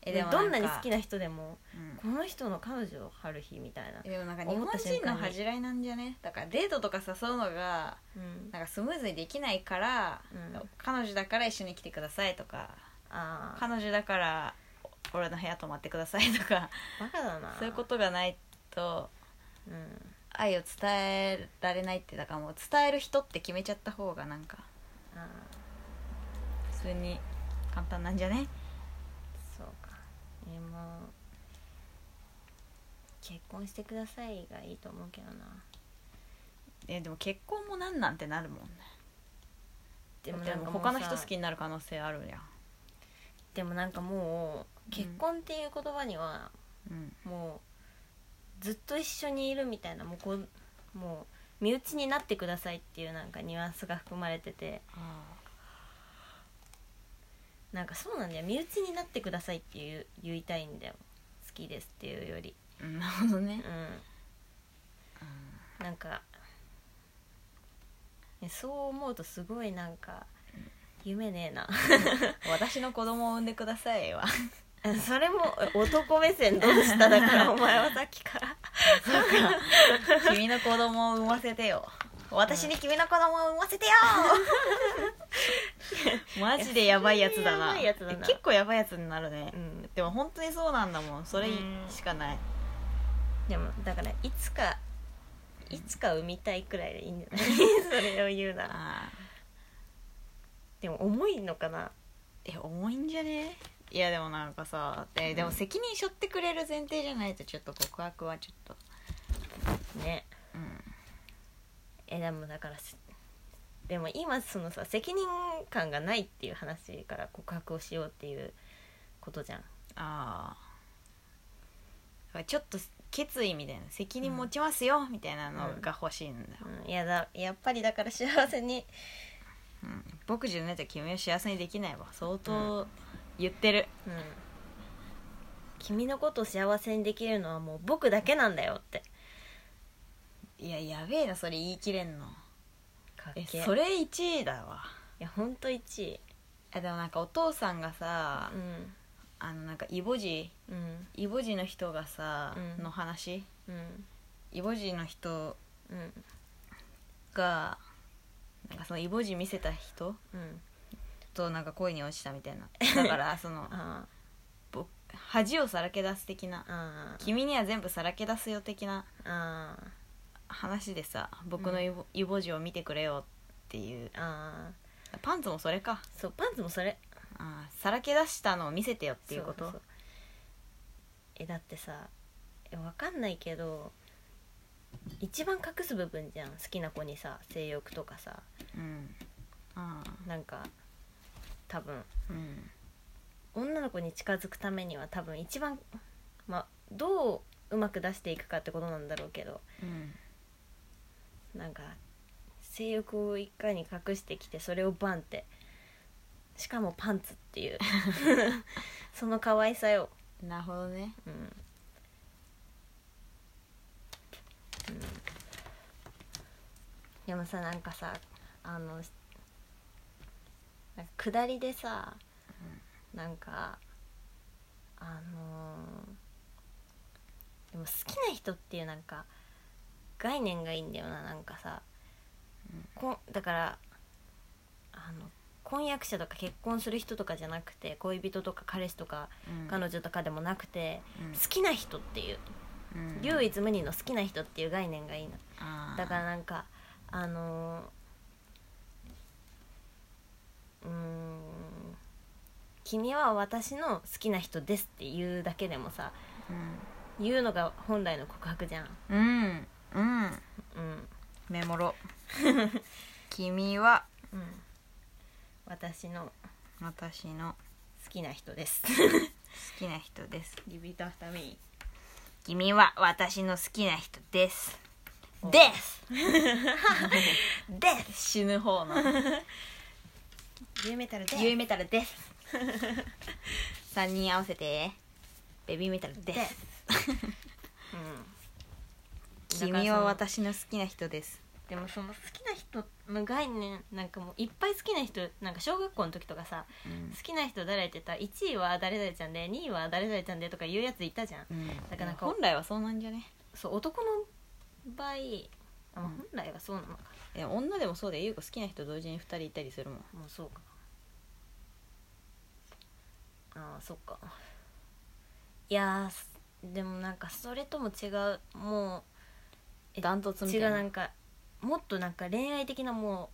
えでもどんなにか好きな人でもうん。この人の彼女春日みたいなえでもなんか日本人の恥じらいなんじゃね？だからデートとか誘うのがうん。なんかスムーズにできないから、うん。彼女だから一緒に来てくださいとか彼女だから俺の部屋泊まってくださいとかバカだな。そういうことがないとうん。愛を伝えられないってだからもう伝える人って決めちゃった方がなんかあ普通に簡単なんじゃね？えもう結婚してくださいがいいと思うけどな。えでも結婚もなんなんてなるもんね。でもなんか他の人好きになる可能性あるやん。でもなんかもう結婚っていう言葉にはうん。もうずっと一緒にいるみたいなもうこうもう身内になってくださいっていうなんかニュアンスが含まれてて。あなんかそうなんだよ。身内になってくださいって言う言いたいんだよ。好きですっていうより。あなるほどね。うん。なんかえそう思うとすごいなんか夢ねえな。私の子供を産んでくださいは。(laughs) それも男目線どうした？だからお前はさっきから。(laughs) 君の子供を産ませてよ私に君の子供を産ませてよ。(laughs) マジでやばいやつだな。やばいやつだな。え結構やばいやつになるね、うん。でも本当にそうなんだもん。それうんしかない。でもだからいつかいつか産みたいくらいでいいんじゃない？(laughs) それを言うなら。あでも重いのかな？ーえ重いんじゃね？いやでもなんかさえでも責任背負ってくれる前提じゃないとちょっと告白はちょっと。ね。うんえでもだからしでも今そのさ責任感がないっていう話から告白をしようっていうことじゃん。ああちょっと決意みたいな責任持ちますよ、みたいなのが欲しいんだよ、うん、いやだやっぱりだから幸せに。うん。僕じゃないと君を幸せにできないわ。相当言ってる、うん。君のことを幸せにできるのはもう僕だけなんだよっていややべえなそれ言い切れんの。えかっけえ。それ1位だわ。いやほんと1位。えでもなんかお父さんがさ、うん。あのなんかイボジうん。イボジの人がさ、うん。の話？うん。イボジの人うん。がなんかそのイボジ見せた人？うん。となんか恋に落ちたみたいな。だから (laughs) そのあぼ恥をさらけ出す的な。ああ。君には全部さらけ出すよ的な。あ話でさ僕のイボ,、イボジを見てくれよっていう。ああパンツもそれか。そうパンツもそれ。あーさらけ出したのを見せてよっていうこと？そそえだってさえわかんないけど一番隠す部分じゃん。好きな子にさ性欲とかさ。うん。あなんか多分。ーうん。女の子に近づくためには多分一番まあどううまく出していくかってことなんだろうけど。うんなんか性欲をいかに隠してきてそれをバンって。しかもパンツっていう。(laughs) その可愛さよなるほどね。うん、うん。でもさなんかさあのなんか下りでさ、なんかあのーでも好きな人っていうなんか概念がいいんだよななんかさ、こだからあの婚約者とか結婚する人とかじゃなくて恋人とか彼氏とかうん。彼女とかでもなくて、うん。好きな人っていう、うん。唯一無二の好きな人っていう概念がいいの。だからなんかあのーうーん「君は私の好きな人です」って言うだけでもさ言うのが本来の告白じゃん。うんうん。うんうんメモロ (laughs) 君は？うん。私の。私の。好きな人です。好きな人です。(laughs) リピートアフターミ君は？私の好きな人です。お。です。(laughs) です。死ぬ方の。ユーメタルでユイメタルです。3人合わせて。ベビーメタルでです。うん君は私の好きな人です。でもその好きな人の概念なんかもういっぱい好きな人なんか小学校の時とかさ好きな人誰って言ったら1位は誰々ちゃんで2位は誰々ちゃんでとか言うやついたじゃん。だからなんか本来はそうなんじゃね？そう男の場合あ、まあうん本来はそうなのかいや女でもそうで優子好きな人同時に2人いたりするもん。もうそうか。ああそっか。いやーすでもなんかそれとも違うもうえダントツみた違いうななんかもっとなんか恋愛的なも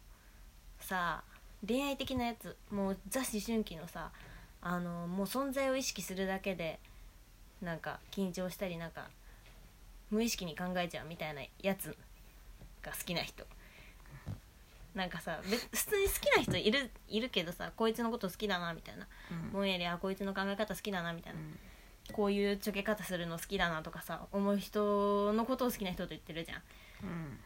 うさ恋愛的なやつもうザ思春期のさあのもう存在を意識するだけでなんか緊張したりなんか無意識に考えちゃうみたいなやつが好きな人。なんかさ別普通に好きな人いるいるけどさこいつのこと好きだなみたいな。うん。ぼんやりあこいつの考え方好きだなみたいな。うんこういうちょけ方するの好きだなとかさ思う人のことを好きな人と言ってるじゃん。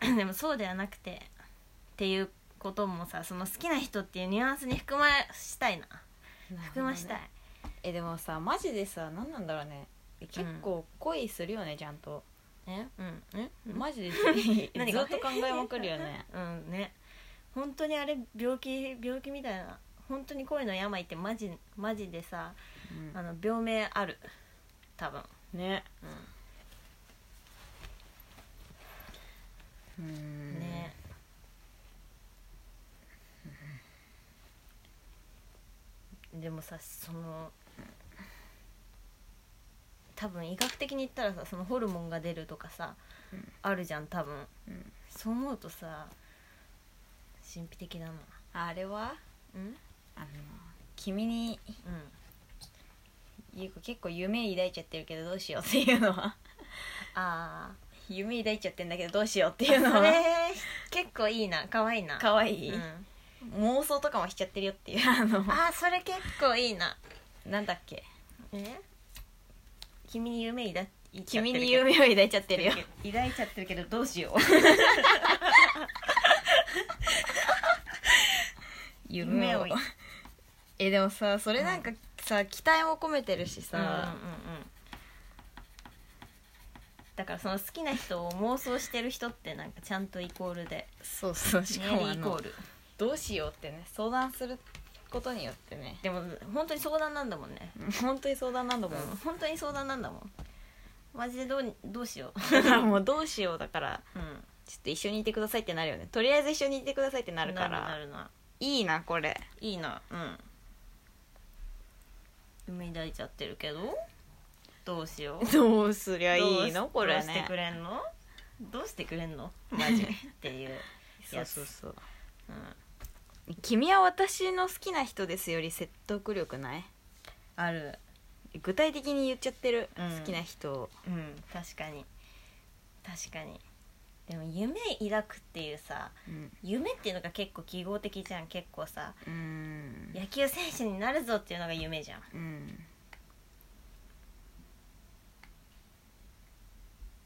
うん。(laughs) でもそうではなくてっていうこともさその好きな人っていうニュアンスに含ましたいな。含ましたい、えでもさマジでさ何なんだろうね。え結構恋するよねちゃんと。え？うん。え？マジで。(laughs) ずっと考えまくるよね。(laughs) うんね。本当にあれ病気病気みたいな。本当に恋の病ってマジマジでさあの病名ある多分。ね。ううんん。ね。でもさその多分医学的に言ったらさそのホルモンが出るとかさ、うん。あるじゃん多分。うん。そう思うとさ神秘的だな。あれは？うん？あの君にうん結構夢抱いちゃってるけどどうしようっていうのは。あ夢抱いちゃってんだけどどうしようってあいうのは。それ結構いいな。可愛いな。かわい？い、うん。妄想とかもしちゃってるよっていう。あの。あーそれ結構いいな。なんだっけ？え？君に夢抱いちゃって君に夢を抱いちゃってるよ抱いちゃってるけどどうしよう。夢を。(laughs) 夢を。えでもさそれなんかさ期待も込めてるしさ、うんうんうんだからその好きな人を妄想してる人ってなんかちゃんとイコールで。そうそうしかもあのーイコール。どうしようってね相談することによってね。でも本当に相談なんだもんね、本当に相談なんだもん、うん、本当に相談なんだもん。マジでどうにどうしよだからもうどうしようだからう、うん、ちょっと一緒にいてくださいってなるよね。とりあえず一緒にいてくださいってなるから。なるな。いいなこれ。いいな。うん夢抱いちゃってるけど？どうしよう？(laughs) どうすりゃいいの？これどうしてねくれんの？どうしてくれんの？マジっていう (laughs) そうそうそう。うん。君は私の好きな人ですより説得力ない？ある。具体的に言っちゃってる、うん。好きな人を。うん。確かに。確かにでも夢抱くっていうさうん。夢っていうのが結構記号的じゃん結構さ。うん。野球選手になるぞっていうのが夢じゃん。うん。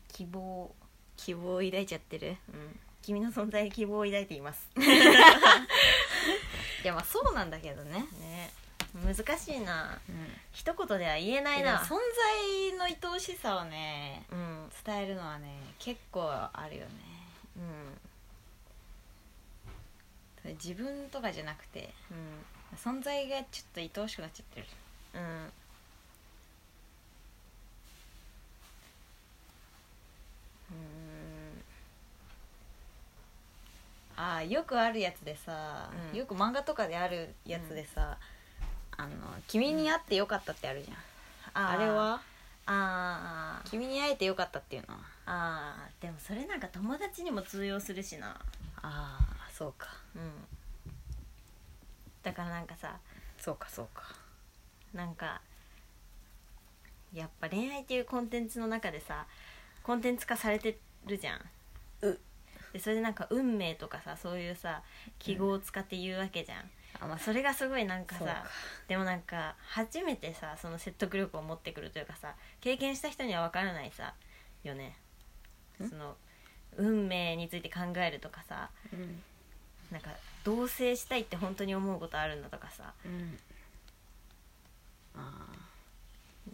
希望。希望を抱いちゃってる。うん。君の存在に希望を抱いています。(laughs) いやまあそうなんだけどね、ね難しいな。うん、一言では言えないな。存在の愛おしさをねうん。伝えるのはね結構あるよね。うん。自分とかじゃなくてうん。存在がちょっと愛おしくなっちゃってる。うん。あよくあるやつでさ、うん。よく漫画とかであるやつでさ「あの君に会ってよかった」ってあるじゃん、あれは？あー。君に会えてよかったっていうのは？あー。でもそれなんか友達にも通用するしな。ああそうか。うん。だからなんかさそうかそうか。なんかやっぱ恋愛っていうコンテンツの中でさコンテンツ化されてるじゃん。う。でそれでなんか運命とかさそういうさ記号を使って言うわけじゃん、あまあそれがすごいなんかさでもなんか初めてさその説得力を持ってくるというかさ経験した人には分からないさよね。ん？その運命について考えるとかさうん。なんか同棲したいって本当に思うことあるんだとかさうん。あ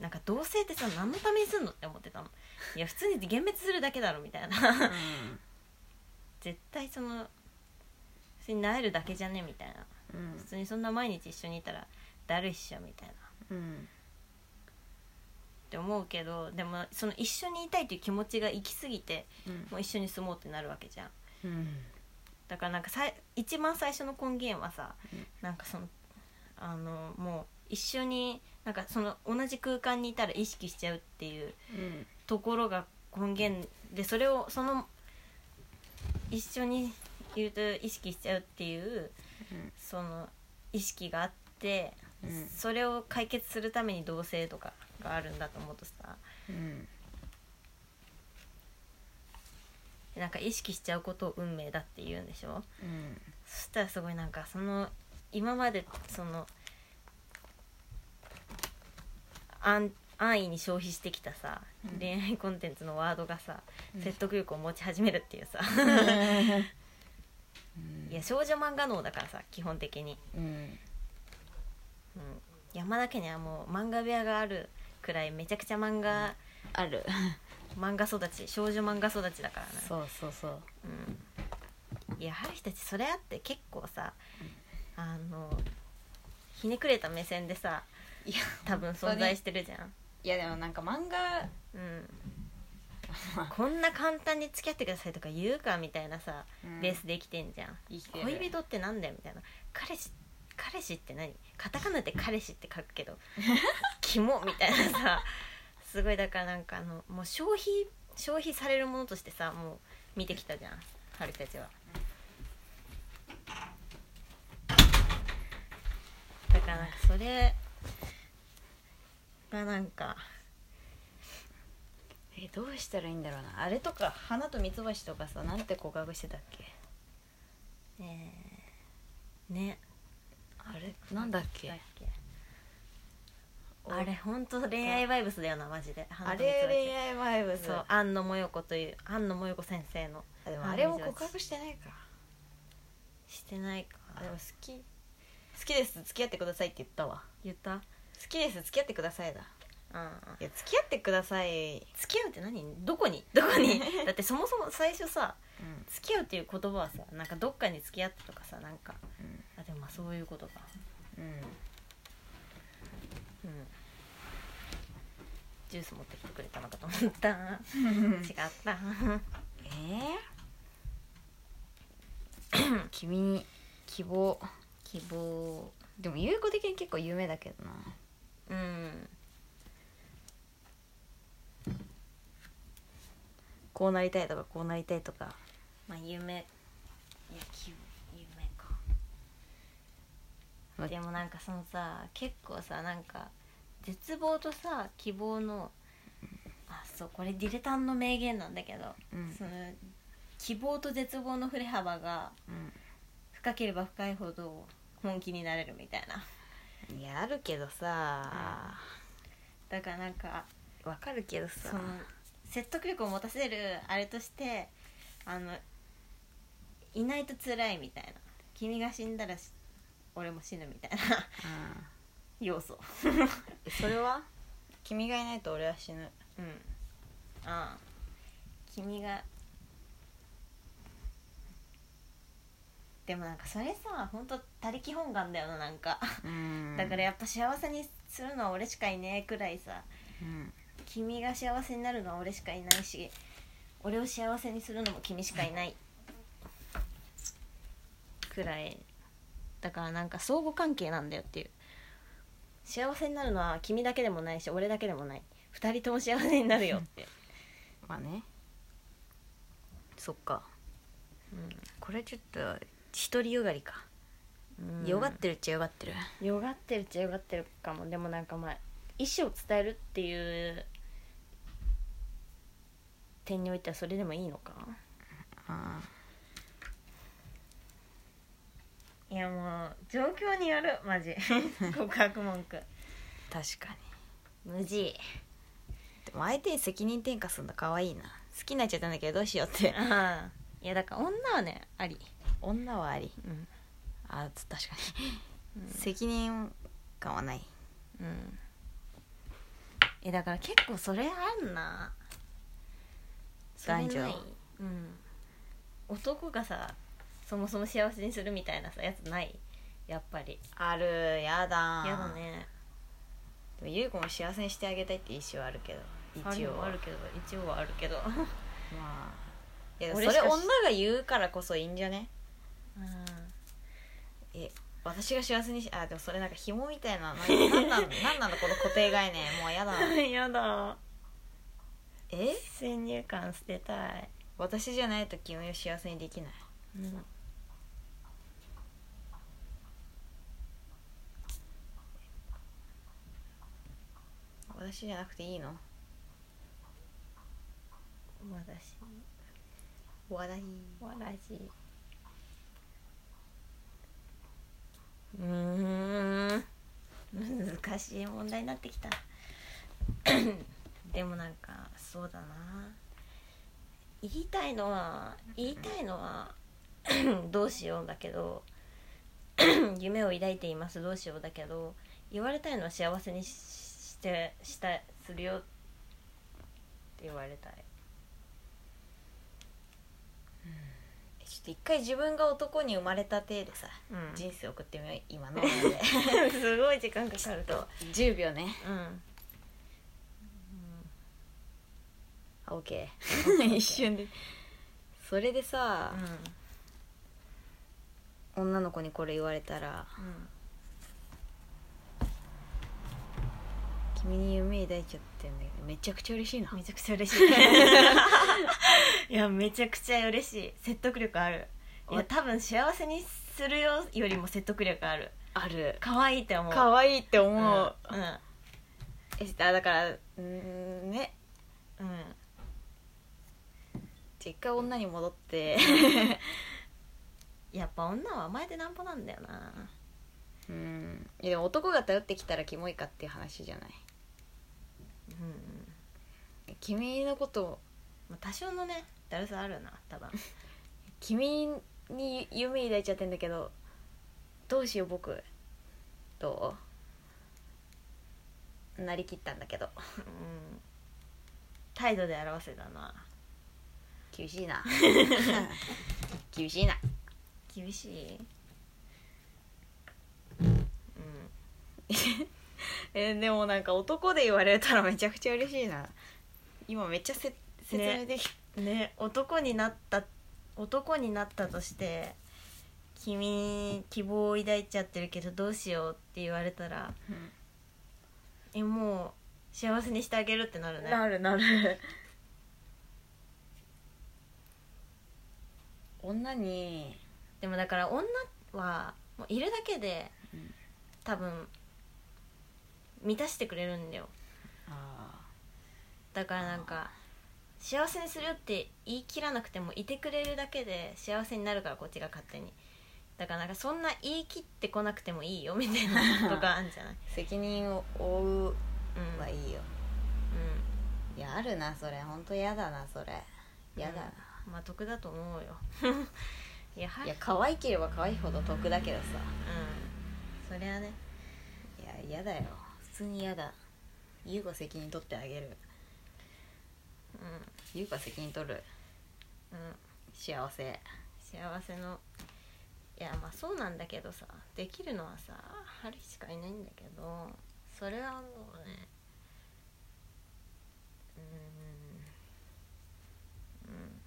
なんか同棲ってさ何のためにすんのって思ってたの。いや普通に幻滅するだけだろみたいな。あうん。(laughs) 絶対その普通になえるだけじゃねみたいなうん。普通にそんな毎日一緒にいたらだるいっしょみたいな。うん。って思うけどでもその一緒にいたいという気持ちが行き過ぎてうん。もう一緒に住もうってなるわけじゃん。うん。だからなんかさい一番最初の根源はさ、うん。なんかそのあのもう一緒になんかその同じ空間にいたら意識しちゃうっていううん。ところが根源でそれをその一緒にいると意識しちゃうっていううんその意識があって、うん。それを解決するために同性とかがあるんだと思うとさうん。なんか意識しちゃうことを運命だって言うんでしょ？うん。そしたらすごいなんかその今までその安安易に消費してきたさ、うん。恋愛コンテンツのワードがさ、うん。説得力を持ち始めるっていうさ (laughs) いや少女漫画脳だからさ基本的に、うん。うん、山田家にはもう漫画部屋があるくらいめちゃくちゃ漫画、ある。(laughs) 漫画育ち少女漫画育ちだからねそうそうそう。うん、いや春日たちそれあって結構さあのひねくれた目線でさいや多分存在してるじゃん、いやでもなんか漫画うん、(laughs) こんな簡単に付き合ってくださいとか言うかみたいなさ、うん。ベースで生きてんじゃん。生きてる。恋人ってなんだよみたいな。彼氏彼氏って何？カタカナで彼氏って書くけど。(laughs) キモみたいなさ。すごいだからなんかあのもう消費消費されるものとしてさもう見てきたじゃん。春日たちは。だからなんかそれがなんかえどうしたらいいんだろうな。あれとか花とミツバチとかさなんて告白してたっけ？ねえね。あれなんだっけ？だっけ？あれ本当恋愛バイブスだよなマジで。あれ恋愛バイブス。そう庵野もよこという庵野もよこ先生のあでもあれも告白してないか。してないか。あでも好き。好きです。付き合ってくださいって言ったわ。言った？好きです。付き合ってくださいだ。うんいや付き合ってください。付き合うって何？どこに？どこに？(laughs) だってそもそも最初さうん。付き合うっていう言葉はさなんかどっかに付き合ってとかさなんか。うん。あでもまあそういうことか。うん。うん。ジュース持ってきてくれたのかと思った。(laughs) 違った。えー？(laughs) 君に希望。希望。でも優子的に結構有名だけどな。うんこうなりたいとかこうなりたいとか。まあ夢。いや希夢か。まあでもなんかそのさ結構さなんか絶望とさ希望のあそうこれディレタンの名言なんだけど、うん。その希望と絶望の振れ幅がうん。深ければ深いほど本気になれるみたいな。いやあるけどさ。だからなんかわ、かるけどさ。その説得力を持たせるあれとしてあのいないと辛いみたいな。君が死んだらし俺も死ぬみたいな。要素。うんそれは？君がいないと俺は死ぬ。うん。ああ。君が。でもなんかそれさほんと他力本願だよななんか、うん。だからやっぱ幸せにするのは俺しかいねえくらいさ。うん君が幸せになるのは俺しかいないし俺を幸せにするのも君しかいない。くらい。だからなんか相互関係なんだよっていう。幸せになるのは君だけでもないし俺だけでもない。二人とも幸せになるよって、(laughs) まあね。そっか。これちょっと独りよがりか、うん。よがってるっちゃよがってる。よがってるっちゃよがってるかも。でもなんかまあ意思を伝えるっていう点においてはそれでもいいのか？あいやもう状況によるマジ。(laughs) 告白文句。確か無事。にでも相手に責任転嫁するの可愛いな。好きになっちゃったんだけどどうしようって。ああ。いやだから女はねあり。女はあり。うん。あつ確かに、責任感はない。うんえだから結構それあんな。男女。うん。男がさそもそも幸せにするみたいなさやつない？やっぱり。ある。やだ。やだね。でも優子も幸せにしてあげたいって意思はあるけど。一応は。あるけど。一応はあるけど。(laughs) まあ。いやそれ女が言うからこそいいんじゃね？え私が幸せにしあでもそれなんか紐みたいななんなん (laughs) なんなんなんだこの固定概念。もうやだうん (laughs) やだ。え？先入観捨てたい、私じゃないと君を幸せにできない。うん、私じゃなくていいの？私。話題私うん。難しい問題になってきた。でもなんかそうだな。言いたいのは言いたいのはどうしようだけど夢を抱いていますどうしようだけど言われたいのは幸せにしてしたするよって言われたいちょっと一回自分が男に生まれた体でさ、うん。人生送ってみよう今の。で (laughs) すごい時間かかると。10秒ね。うん。あ OK (laughs) 一瞬で。それでさ、女の子にこれ言われたらうん君に夢抱いちゃってんだけどめちゃくちゃ嬉しいな。めちゃくちゃ嬉しい。(laughs) いやめちゃくちゃ嬉しい。説得力ある。いや多分幸せにするよよりも説得力ある。ある。可愛いって思う。可愛いって思う。ん。う、えあだからうーんね。うん、うんじゃあ一回女に戻って。(laughs) やっぱ女は甘えてなんぼなんだよな。うん。いやでも男が頼ってきたらキモいかっていう話じゃない。うん君のことまあ多少のねだるさあるな多分。(laughs) 君に夢抱いちゃってんだけどどうしよう僕。どう？なりきったんだけど。うん。態度で表せだな厳しいな。(laughs) 厳しいな。厳しい？うんえでもなんか男で言われたらめちゃくちゃ嬉しいな。今めっちゃせ説明でき、ね男になった男になったとして君希望を抱いちゃってるけどどうしようって言われたらえもう幸せにしてあげるってなるね。なるなる。女にでもだから女はもういるだけで、うん。多分満たしてくれるんだよ。あだからなんか幸せにするよって言い切らなくてもいてくれるだけで幸せになるからこっちが勝手に。だからなんかそんな言い切ってこなくてもいいよみたいなとかあるんじゃない？(laughs) 責任を負ううん、はいいよ。いやあるなそれ。本当嫌だなそれ。嫌だ。な、うん。まあ得だと思うよ。(laughs) いやはいや可愛ければ可愛いほど得だけどさ。うん。そりゃね。いや嫌だよ。普通に嫌だ。優子責任取ってあげる。う優子は責任取る。んうん。幸せ。幸せの。いやまあそうなんだけどさ。できるのはさ春しかいないんだけど。それはもうね。うーん。うん。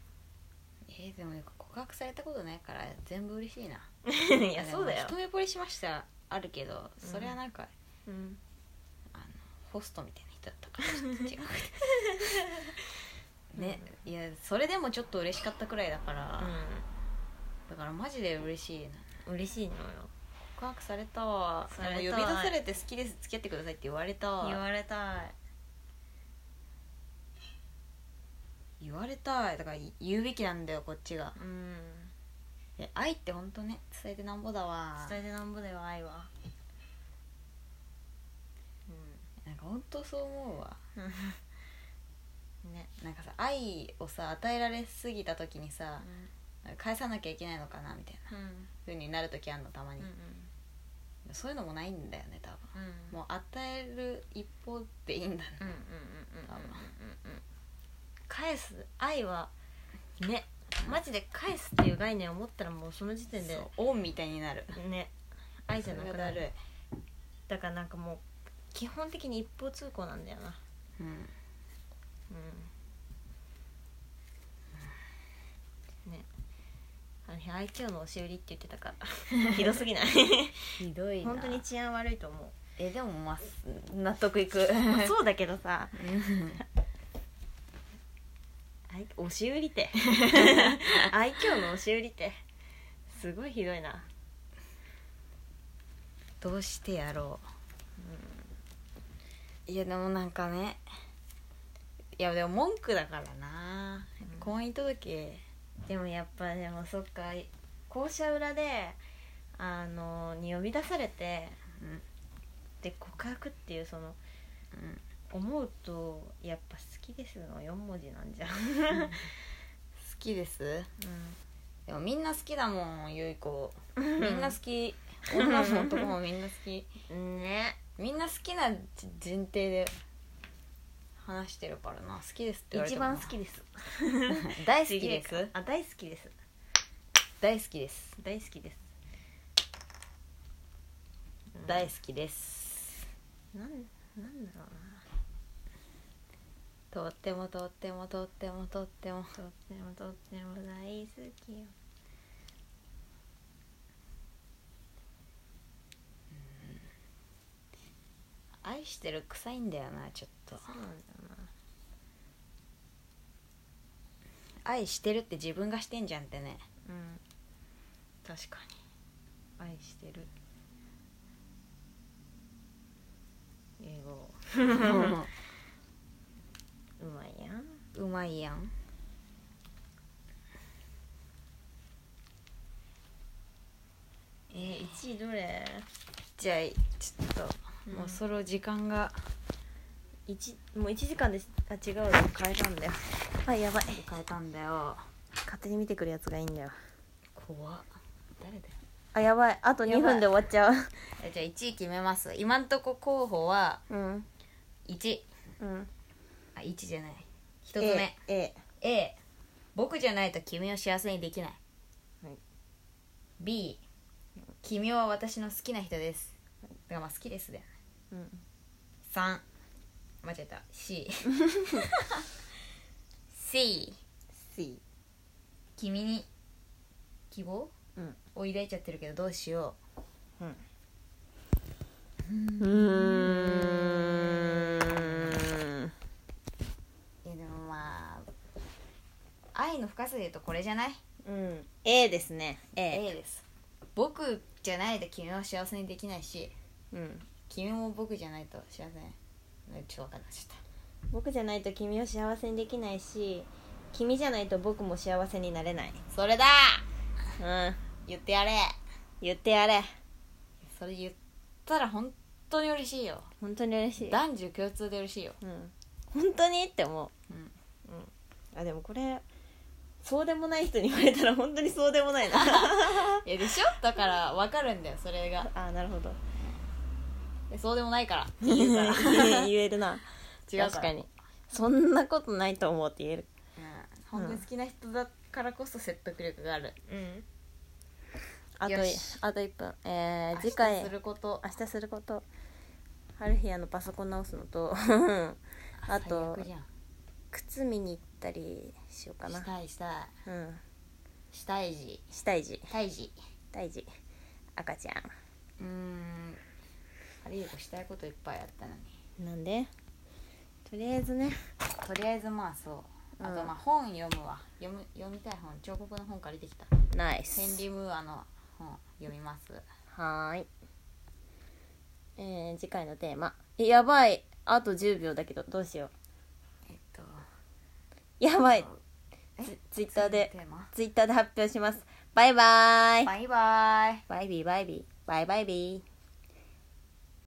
ええーでも告白されたことないから全部嬉しいな。(laughs) いやそうだよ。一目惚れしました。あるけどうんそれはなんか、うん。あのホストみたいな人だったからちょっと違うね、いやそれでもちょっと嬉しかったくらいだから、だからマジで嬉しい嬉しいのよ。告白されたわ。され呼び出されて好きです付き合ってくださいって言われた。わ言われたい。言われたい。だから言うべきなんだよこっちが。うん。え愛って本当ね伝えてなんぼだわ。伝えてなんぼだよ愛はなんか本当そう思うわ。う (laughs) んねなんかさ愛をさ与えられすぎた時にさ返さなきゃいけないのかなみたいなうん。風になる時あるのたまに、うんそういうのもないんだよね多分。うん。もう与える一方でいいんだね。うんうんうんうん多分うんうん返す愛はねマジで返すっていう概念を持ったらもうその時点でオンみたいになる。ね愛じゃなくなる。だからなんかもう基本的に一方通行なんだよな。いうん。うん。ね。あの日愛嬌の押し売りって言ってたから。(laughs) ひどすぎない？(laughs) ひどいな。本当に治安悪いと思う。えでもまあ納得いく。まあそうだけどさ。(laughs) 押し売りって愛嬌の押し売りって。すごいひどいな。どうしてやろういやでもなんかね。いやでも文句だからな、うん。婚姻届。でもやっぱでもそっか。校舎裏であのに呼び出されて。うん。で告白っていうその。うん。思うとやっぱ好きですの4文字なんじゃん、(laughs) 好きです。でもみんな好きだもんゆい子。(laughs) みんな好き。女も男もみんな好き。うん、ねみんな好きな前提で話してるからな。好きですって言われ一ても。な番好きです。(laughs) 大好きです。あ大好きです。大好きです。大好きです、うん大好きです。なんなんだろうとってもとってもとってもとっても。なとってもとっても大好きよ愛してる臭いんだよなちょっと。そうなんだよ愛してるって自分がしてんじゃんってね。なうん。確かに。愛してる。英語。(laughs) うまいやん。うまいやん。えー、1位どれ？じゃあちょっと、うん。もうそろ時間が。一もう1時間であ違うよ変えたんだよ。はいやばい。変えたんだよ。勝手に見てくるやつがいいんだよ。怖っ。誰だよ。あやばい。あと2やばい。分で終わっちゃう。(laughs) えじゃあ1位決めます。今んとこ候補はうん。1うん。あ1じゃない。1つ目。A, A 僕じゃないと君を幸せにできない、はい。B 君は私の好きな人です。だからまあ好きですだよねうん。3間違えた。C (laughs) C C 君に。希望？うん。を抱いちゃってるけどどうしよう？ん。ううーん。えでもまあ愛の深さで言うとこれじゃない？うん。A ですね。A, A です。僕じゃないと君は幸せにできないし。うん君も僕じゃないと幸せ。にちょっと分かんなっちゃっ僕じゃないと君を幸せにできないし君じゃないと僕も幸せになれない。たそれだ！うん。言ってやれ。言ってやれ。それ言ったら本当に嬉しいよ。本当に嬉しい。男女共通で嬉しいよ。うん。本当にって思う。うん。うん。あでもこれそうでもない人に言われたら本当にそうでもないな。(laughs) いやでしょ？だから分かるんだよそれが。あなるほどでそうでもないから。(laughs) って言うから。言えるな。違うから。確かに。そんなことないと思うって言える。うん。本当に好きな人だからこそ説得力がある。うん。あとよし。あと1分。えー、明日次回。すること。明日すること。春日屋のパソコン直すのと。(laughs) あと最悪じゃん。靴見に行ったりしようかな。したいしたい。うん。死胎児死胎児胎児胎児赤ちゃうーんあれゆう子したいこといっぱいあったのに。んなんで？とりあえずね。とりあえずまあそう。あとうんまあ本読むわ。読む読みたい本彫刻の本借りてきた。ナイス。ヘンリー・ムーアの本読みます。はーい。えー、次回のテーマ。えやばい。あと10秒だけどどうしよえっと。うやばい。え？ツツイッターで。ツイッターで発表します。バイバーイ。バイバイ。バイビーバイビー。バイバイビー